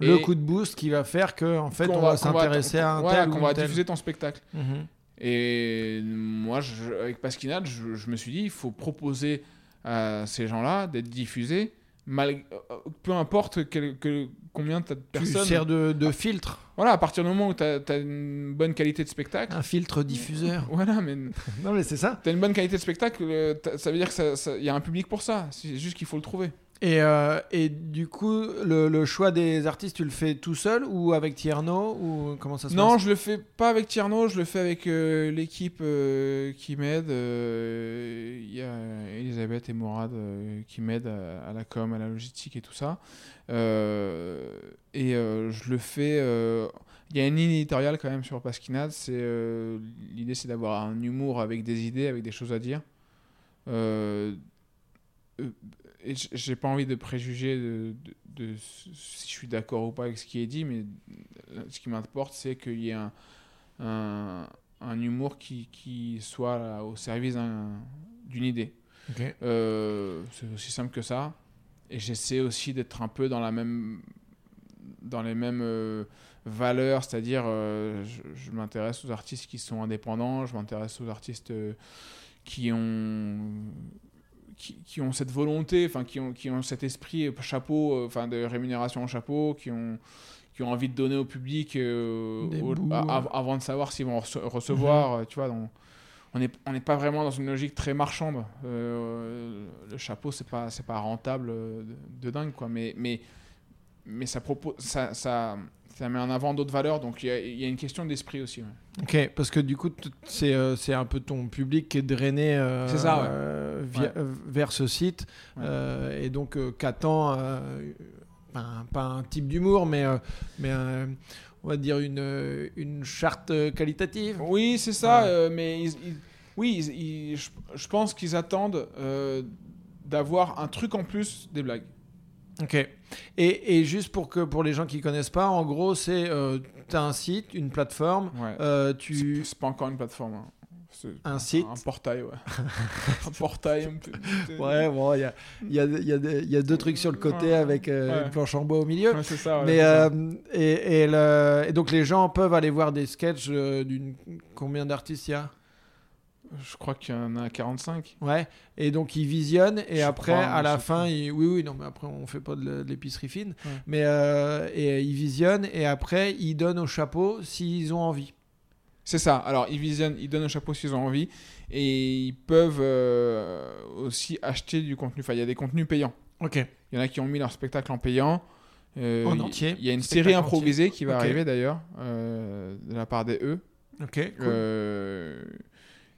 le coup de boost qui va faire que en fait on va s'intéresser à un voilà, tel qu'on va tel. diffuser ton spectacle. Mhm. Et moi, je- avec Pasquinade, je, je me suis dit, il faut proposer à ces gens-là d'être diffusés, mal- euh, peu importe quel- que- combien tu as de Tu personnes. sers de, de filtre, Voilà, à partir du moment où tu as, une bonne qualité de spectacle. un filtre diffuseur. Voilà, mais non mais c'est ça. tu as une bonne qualité de spectacle, euh, ça veut dire qu'il y a un public pour ça. C'est juste qu'il faut le trouver. Et, euh, et du coup, le, le choix des artistes, tu le fais tout seul ou avec Tierno ou comment ça se Non, passe? je le fais pas avec Tierno, je le fais avec euh, l'équipe euh, qui m'aide. Il y a Elisabeth et Mourad qui m'aident à, à la com, à la logistique et tout ça. Et je le fais. Il y a une ligne éditoriale quand même sur Pasquinade. C'est l'idée, c'est d'avoir un humour avec des idées, avec des choses à dire. Et j'ai pas envie de préjuger de, de- de si je suis d'accord ou pas avec ce qui est dit, mais euh, ce qui m'importe, c'est qu'il y ait un, un, un humour qui, qui soit là, au service d'un- d'une idée. Euh, c'est aussi simple que ça. Et j'essaie aussi d'être un peu dans la même dans les mêmes euh, valeurs, c'est-à-dire euh, je, je m'intéresse aux artistes qui sont indépendants, je m'intéresse aux artistes qui ont qui, qui ont cette volonté, enfin qui ont, qui ont cet esprit euh, chapeau, euh, enfin de rémunération au chapeau, qui ont qui ont envie de donner au public euh, Des au- bouts, a- ouais. av- avant de savoir s'ils vont rece- recevoir, euh, tu vois. Donc, on n'est on n'est pas vraiment dans une logique très marchande. Euh, le chapeau, c'est pas c'est pas rentable de, de dingue quoi. Mais mais mais ça propose ça ça ça met en avant d'autres valeurs. Donc il y a, il y a une question d'esprit aussi. ouais. Ok, parce que du coup, c'est euh, un peu ton public qui est drainé euh, C'est ça, ouais. euh, via- Ouais. euh, vers ce site. Et donc, qu'attend, ben, pas un type d'humour, mais, mais on va dire une, une charte qualitative. Oui, c'est ça. Mais ils- ils- oui, ils- je, je pense qu'ils attendent d'avoir un truc en plus des blagues. Ok. Et, et juste pour, que, pour les gens qui connaissent pas, en gros, c'est euh, tu as un site, une plateforme, Ouais. euh, tu... C'est pas encore une plateforme. hein. Un site. Un portail, ouais. un portail. un peu- Ouais, bon, il y a, y, a, y, a, y a deux trucs sur le côté Ouais. avec euh, Ouais. une planche en bois au milieu. Ouais, c'est ça. ouais, Mais euh, et, et, le- et donc les gens peuvent aller voir des sketchs euh, d'une combien d'artistes il y a? Je crois qu'il y en a 45. Ouais. Et donc ils visionnent et Je après crois, à la fin ils... oui oui non mais après on fait pas de l'épicerie fine Ouais. mais euh, et ils visionnent et après ils donnent au chapeau s'ils ont envie. C'est ça. Alors, ils visionnent, ils donnent un chapeau s'ils ont envie. Et ils peuvent euh, aussi acheter du contenu. Enfin, il y a des contenus payants. Ok. Il y en a qui ont mis leur spectacle en payant. Euh, En il- entier. Il y a une série improvisée qui va arriver d'ailleurs, euh, de la part des E. Ok. cool.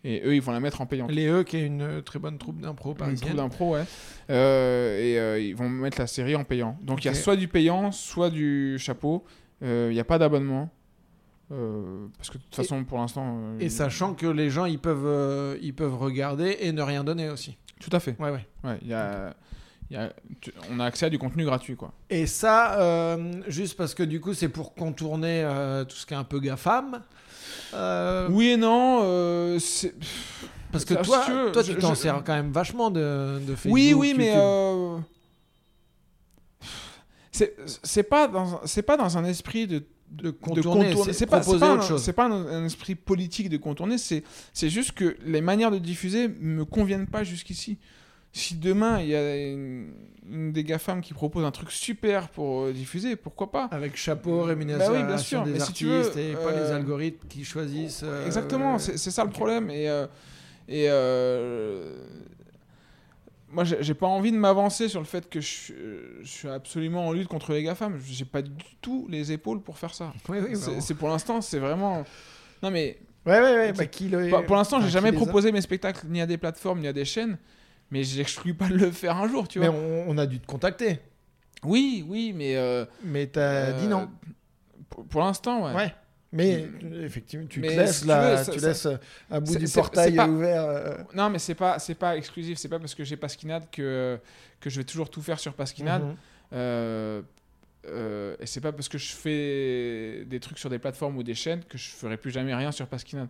Et eux, ils vont la mettre en payant. Les E qui est une euh, très bonne troupe d'impro Une parisienne. troupe d'impro, ouais. Euh, et euh, ils vont mettre la série en payant. Donc il y a soit du payant, soit du chapeau. Il n'y a pas d'abonnement. Euh, parce que de toute Et- façon, pour l'instant. euh, Et sachant que les gens ils peuvent euh, ils peuvent regarder et ne rien donner aussi. Tout à fait. Ouais ouais. Ouais, y a, y a- tu- on a accès à du contenu gratuit, quoi. Et ça, juste parce que du coup, c'est pour contourner tout ce qui est un peu GAFAM. Euh, Oui et non. euh, c'est- parce que toi, toi, tu t'en je- sers quand même vachement de, de Facebook. Oui, oui, mais euh, c'est c'est pas dans pas dans un esprit de contourner, contourner. c'est pas, pas un, chose. c'est pas un, un esprit politique de contourner. C'est c'est juste que les manières de diffuser me conviennent pas jusqu'ici. Si demain il y a une, une des GAFAM qui propose un truc super pour euh, diffuser, pourquoi pas? Avec chapeau, rémunération Bah oui, bien sûr, des mais si artistes tu veux, et pas les euh, algorithmes qui choisissent. euh, Exactement, c'est ça le problème. Et, et moi, j'ai pas envie de m'avancer sur le fait que je, suis- je suis absolument en lutte contre les GAFAM. J'ai pas du tout les épaules pour faire ça. Oui, oui, C'est bah, pour l'instant, c'est vraiment. Non, mais Ouais, ouais, ouais. Bah, qui le- pour, l'instant, j'ai qui jamais proposé mes spectacles ni à des plateformes ni à des chaînes. Mais j'exclus pas de le faire un jour, tu Mais vois. on, on a dû te contacter. Oui, oui, mais. euh, Mais t'as dit non. Pour, pour l'instant, ouais. Ouais. Mais euh, effectivement, tu te Mais laisses si tu là, veux, ça- tu ça- laisses euh, un bout du portail pas- ouvert. euh, Non, mais c'est pas, c'est pas exclusif. C'est pas parce que j'ai Pasquinade que, que je vais toujours tout faire sur Pasquinade. mhm. Euh, euh, et c'est pas parce que je fais des trucs sur des plateformes ou des chaînes que je ferai plus jamais rien sur Pasquinade.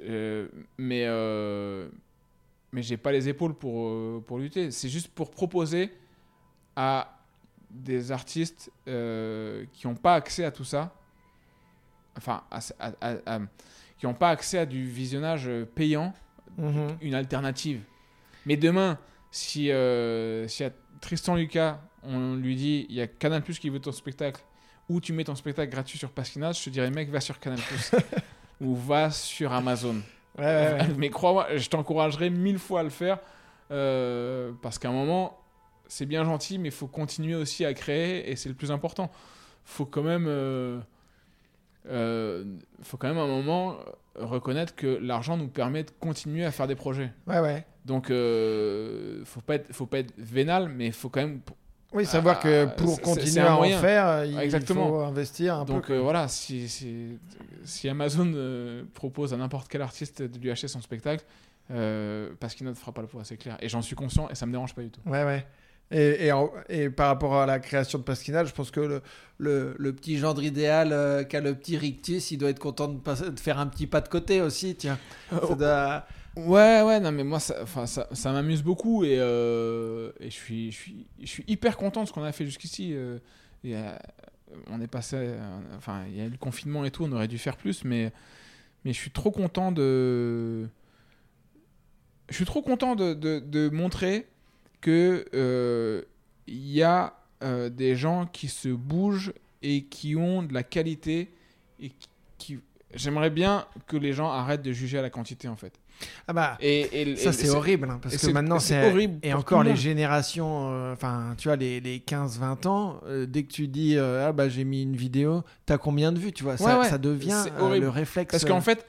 Euh, mais euh, mais j'ai pas les épaules pour, euh, pour lutter. C'est juste pour proposer à des artistes euh, qui n'ont pas accès à tout ça, enfin, à- à- à- à- qui n'ont pas accès à du visionnage payant, Mhm. une alternative. Mais demain, si, euh, si à Tristan Lucas, on lui dit il y a Canal Plus qui veut ton spectacle, ou tu mets ton spectacle gratuit sur Pasquina, je te dirais mec, va sur Canal Plus ou va sur Amazon. Ouais, ouais, ouais. Mais crois-moi, je t'encouragerais mille fois à le faire euh, parce qu'à un moment, c'est bien gentil, mais il faut continuer aussi à créer et c'est le plus important. faut quand même, euh, euh, faut quand même à un moment reconnaître que l'argent nous permet de continuer à faire des projets. Ouais, ouais. Donc, faut pas être, faut pas être vénal, mais il faut quand même. Oui, savoir Ah, que c'est- pour continuer à en faire, il Exactement. faut investir un Donc peu. euh, voilà, si, si, si Amazon euh, propose à n'importe quel artiste de lui acheter son spectacle, euh, parce qu'il ne fera pas le poids, c'est clair. Et j'en suis conscient et ça me dérange pas du tout. Ouais, ouais. Et, et, en- et par rapport à la création de Pasquinade, je pense que le, le, le petit gendre idéal euh, qu'a le petit Rictus, il doit être content de, faire un petit pas de côté aussi, tiens. Ça doit- Ouais, ouais, non, mais moi, ça, ça, ça m'amuse beaucoup et, euh, et je, suis, je, suis, je suis hyper content de ce qu'on a fait jusqu'ici. euh, on est passé, euh, enfin, il y a eu le confinement et tout, on aurait dû faire plus, mais, mais je suis trop content de. Je suis trop content de, de, montrer que il y a des gens qui se bougent et qui ont de la qualité et qui- J'aimerais bien que les gens arrêtent de juger à la quantité en fait. Ah bah, Et, et- ça c'est horrible, hein, parce que maintenant c'est horrible Et encore les générations, euh, enfin, tu vois, les, les 15-20 ans, euh, dès que tu dis, euh, ah bah j'ai mis une vidéo, t'as combien de vues, tu vois, ça, Ouais, ça devient le réflexe. Parce qu'en fait,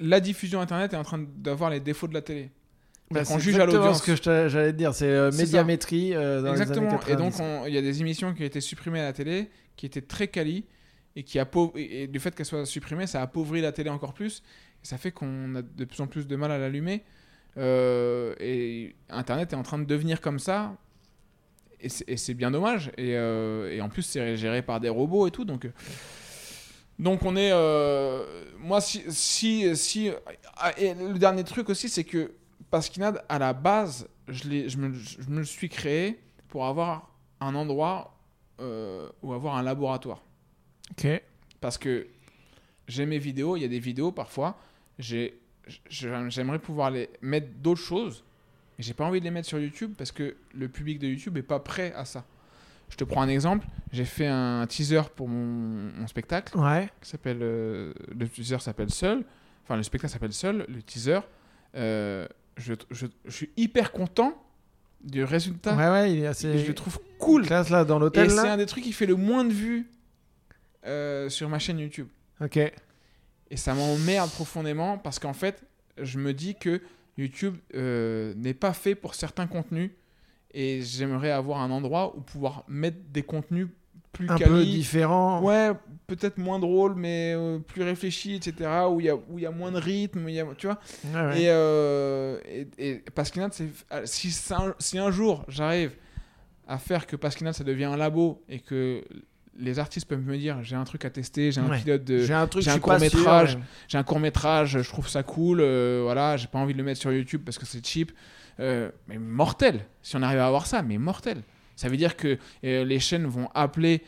la diffusion internet est en train d'avoir les défauts de la télé. bah, c'est juge à l'audience. ce que j'allais te dire, c'est médiamétrie dans Exactement. les Et donc, 90. on- il y a des émissions qui ont été supprimées à la télé, qui étaient très quali, et qui et, et du fait qu'elles soient supprimées, ça appauvrit la télé encore plus, ça fait qu'on a de plus en plus de mal à l'allumer. Euh, et Internet est en train de devenir comme ça, et c'est bien dommage. Et, euh, et en plus, c'est géré par des robots et tout, donc. euh, Donc on est, euh, moi si si si ah, et le dernier truc aussi c'est que Pasquinade à la base je je me, je me le suis créé pour avoir un endroit ou avoir un laboratoire Ok. parce que j'ai mes vidéos il y a des vidéos parfois j'aimerais pouvoir les mettre d'autres choses mais j'ai pas envie de les mettre sur YouTube parce que le public de YouTube est pas prêt à ça je te prends un exemple j'ai fait un teaser pour mon, mon spectacle Ouais. qui s'appelle euh, le teaser s'appelle Seul enfin le spectacle s'appelle Seul le teaser euh, je, je, je suis hyper content du résultat Ouais, ouais, il est assez. je le trouve cool Classe là dans et l'hôtel c'est là. un des trucs qui fait le moins de vues euh, sur ma chaîne YouTube Ok. Et ça m'emmerde profondément parce qu'en fait je me dis que YouTube euh, n'est pas fait pour certains contenus et j'aimerais avoir un endroit où pouvoir mettre des contenus plus Un peu quali, différent. Ouais, peut-être moins drôle, mais euh, plus réfléchi, etc. Où il y a, où il y a moins de rythme, y a, tu vois. Ouais. Et, euh, et, et Pasquinade, euh, si, si un jour j'arrive à faire que Pasquinade ça devient un labo et que les artistes peuvent me dire j'ai un truc à tester, j'ai un Ouais. pilote de, J'ai un truc, j'ai un court-métrage. ouais. j'ai un court métrage, je trouve ça cool, euh, voilà, j'ai pas envie de le mettre sur YouTube parce que c'est cheap, Euh, mais mortel. Si on arrive à avoir ça, mais mortel. Ça veut dire que euh, les chaînes vont appeler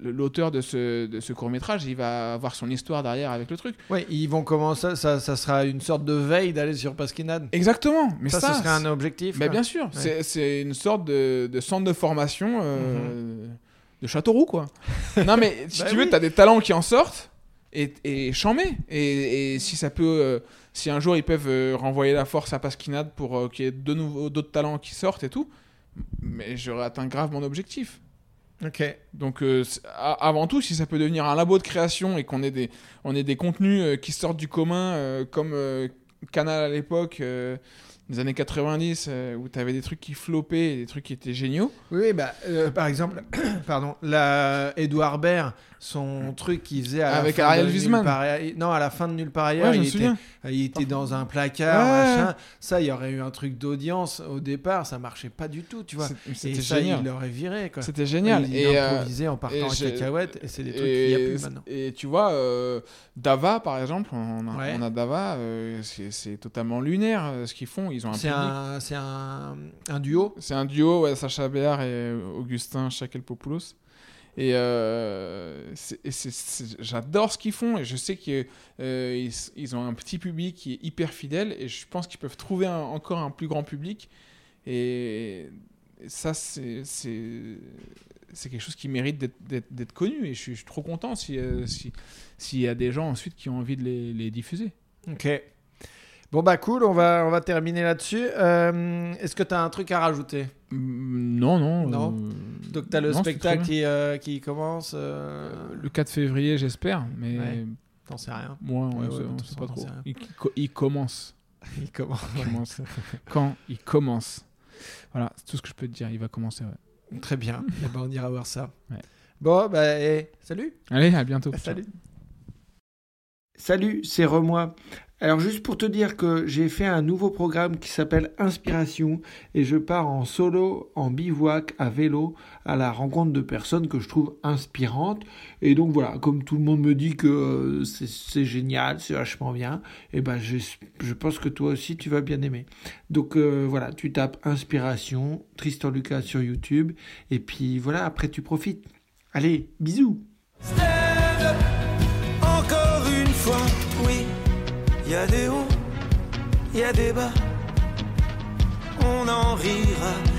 l'auteur de ce, de ce court métrage, il va avoir son histoire derrière avec le truc. Ouais, ils vont commencer, ça, ça sera une sorte de veille d'aller sur Pasquinade. Exactement, mais ça, ça, ce serait un objectif. bah, bien sûr, c'est- c'est une sorte de, de centre de formation euh, de Châteauroux, quoi. non, mais si Bah tu veux, oui. tu as des talents qui en sortent et, et chambé. Et, et si ça peut, euh, si un jour ils peuvent euh, renvoyer la force à Pasquinade pour euh, qu'il y ait de nouveaux d'autres talents qui sortent et tout, mais j'aurais atteint grave mon objectif. Ok. Donc avant tout, si ça peut devenir un labo de création et qu'on ait des, on ait des contenus qui sortent du commun, comme Canal à l'époque, des années 90, euh, où tu avais des trucs qui floppaient et des trucs qui étaient géniaux. Oui, bah, euh, par exemple, pardon, la Edouard Baird, son truc qu'il faisait à la Avec fin Ariel ailleurs- non, à la fin de Nulle part ailleurs, Ouais, il, était, il était dans un placard, Ouais. machin. Ça, il y aurait eu un truc d'audience au départ, ça marchait pas du tout, tu vois. C'était ça, génial. il l'aurait viré, quoi. C'était génial. Il, et, euh, improvisait en partant en cacahuète, et c'est des trucs qu'il n'y a plus maintenant. Et tu vois, Dava, par exemple, on a, Ouais. on a Dava, c'est totalement lunaire ce qu'ils font. Ils ont un C'est public. un, c'est un, un duo. C'est un duo, ouais, Sacha Béard et Augustin Chakelpopoulos. Et, euh, j'adore ce qu'ils font et je sais qu'ils ils ont un petit public qui est hyper fidèle et je pense qu'ils peuvent trouver un- encore un plus grand public. Et, ça, c'est quelque chose qui mérite d'être- connu et je suis, je suis trop content si, euh, si- s'il y a des gens ensuite qui ont envie de les, les diffuser. Ok. Bon bah cool, on va, on va terminer là-dessus. Euh, Est-ce que tu as un truc à rajouter? Mm, Non, non. Non. euh, Donc tu as le non, spectacle qui, euh, qui commence. le 4 février, j'espère, mais Ouais. T'en sais rien. moi, on Ouais, ne ouais, on sait pas trop. Il, co- il commence. Il commence. Il commence. Quand il commence. Voilà, c'est tout ce que je peux te dire. Il va commencer. ouais. Très bien. Eh ben, on ira voir ça. Ouais. Bon, bah, eh, salut. Allez, à bientôt. Salut. Salut, c'est Remois. Alors juste pour te dire que j'ai fait un nouveau programme qui s'appelle Inspiration et je pars en solo, en bivouac, à vélo, à la rencontre de personnes que je trouve inspirantes. Et donc voilà, comme tout le monde me dit que euh, c'est- génial, c'est vachement bien, et ben je, pense que toi aussi tu vas bien aimer. Donc euh, voilà, tu tapes Inspiration, Tristan Lucas sur YouTube, et puis voilà, après tu profites. Allez, bisous y a des hauts, y a des bas. On en rira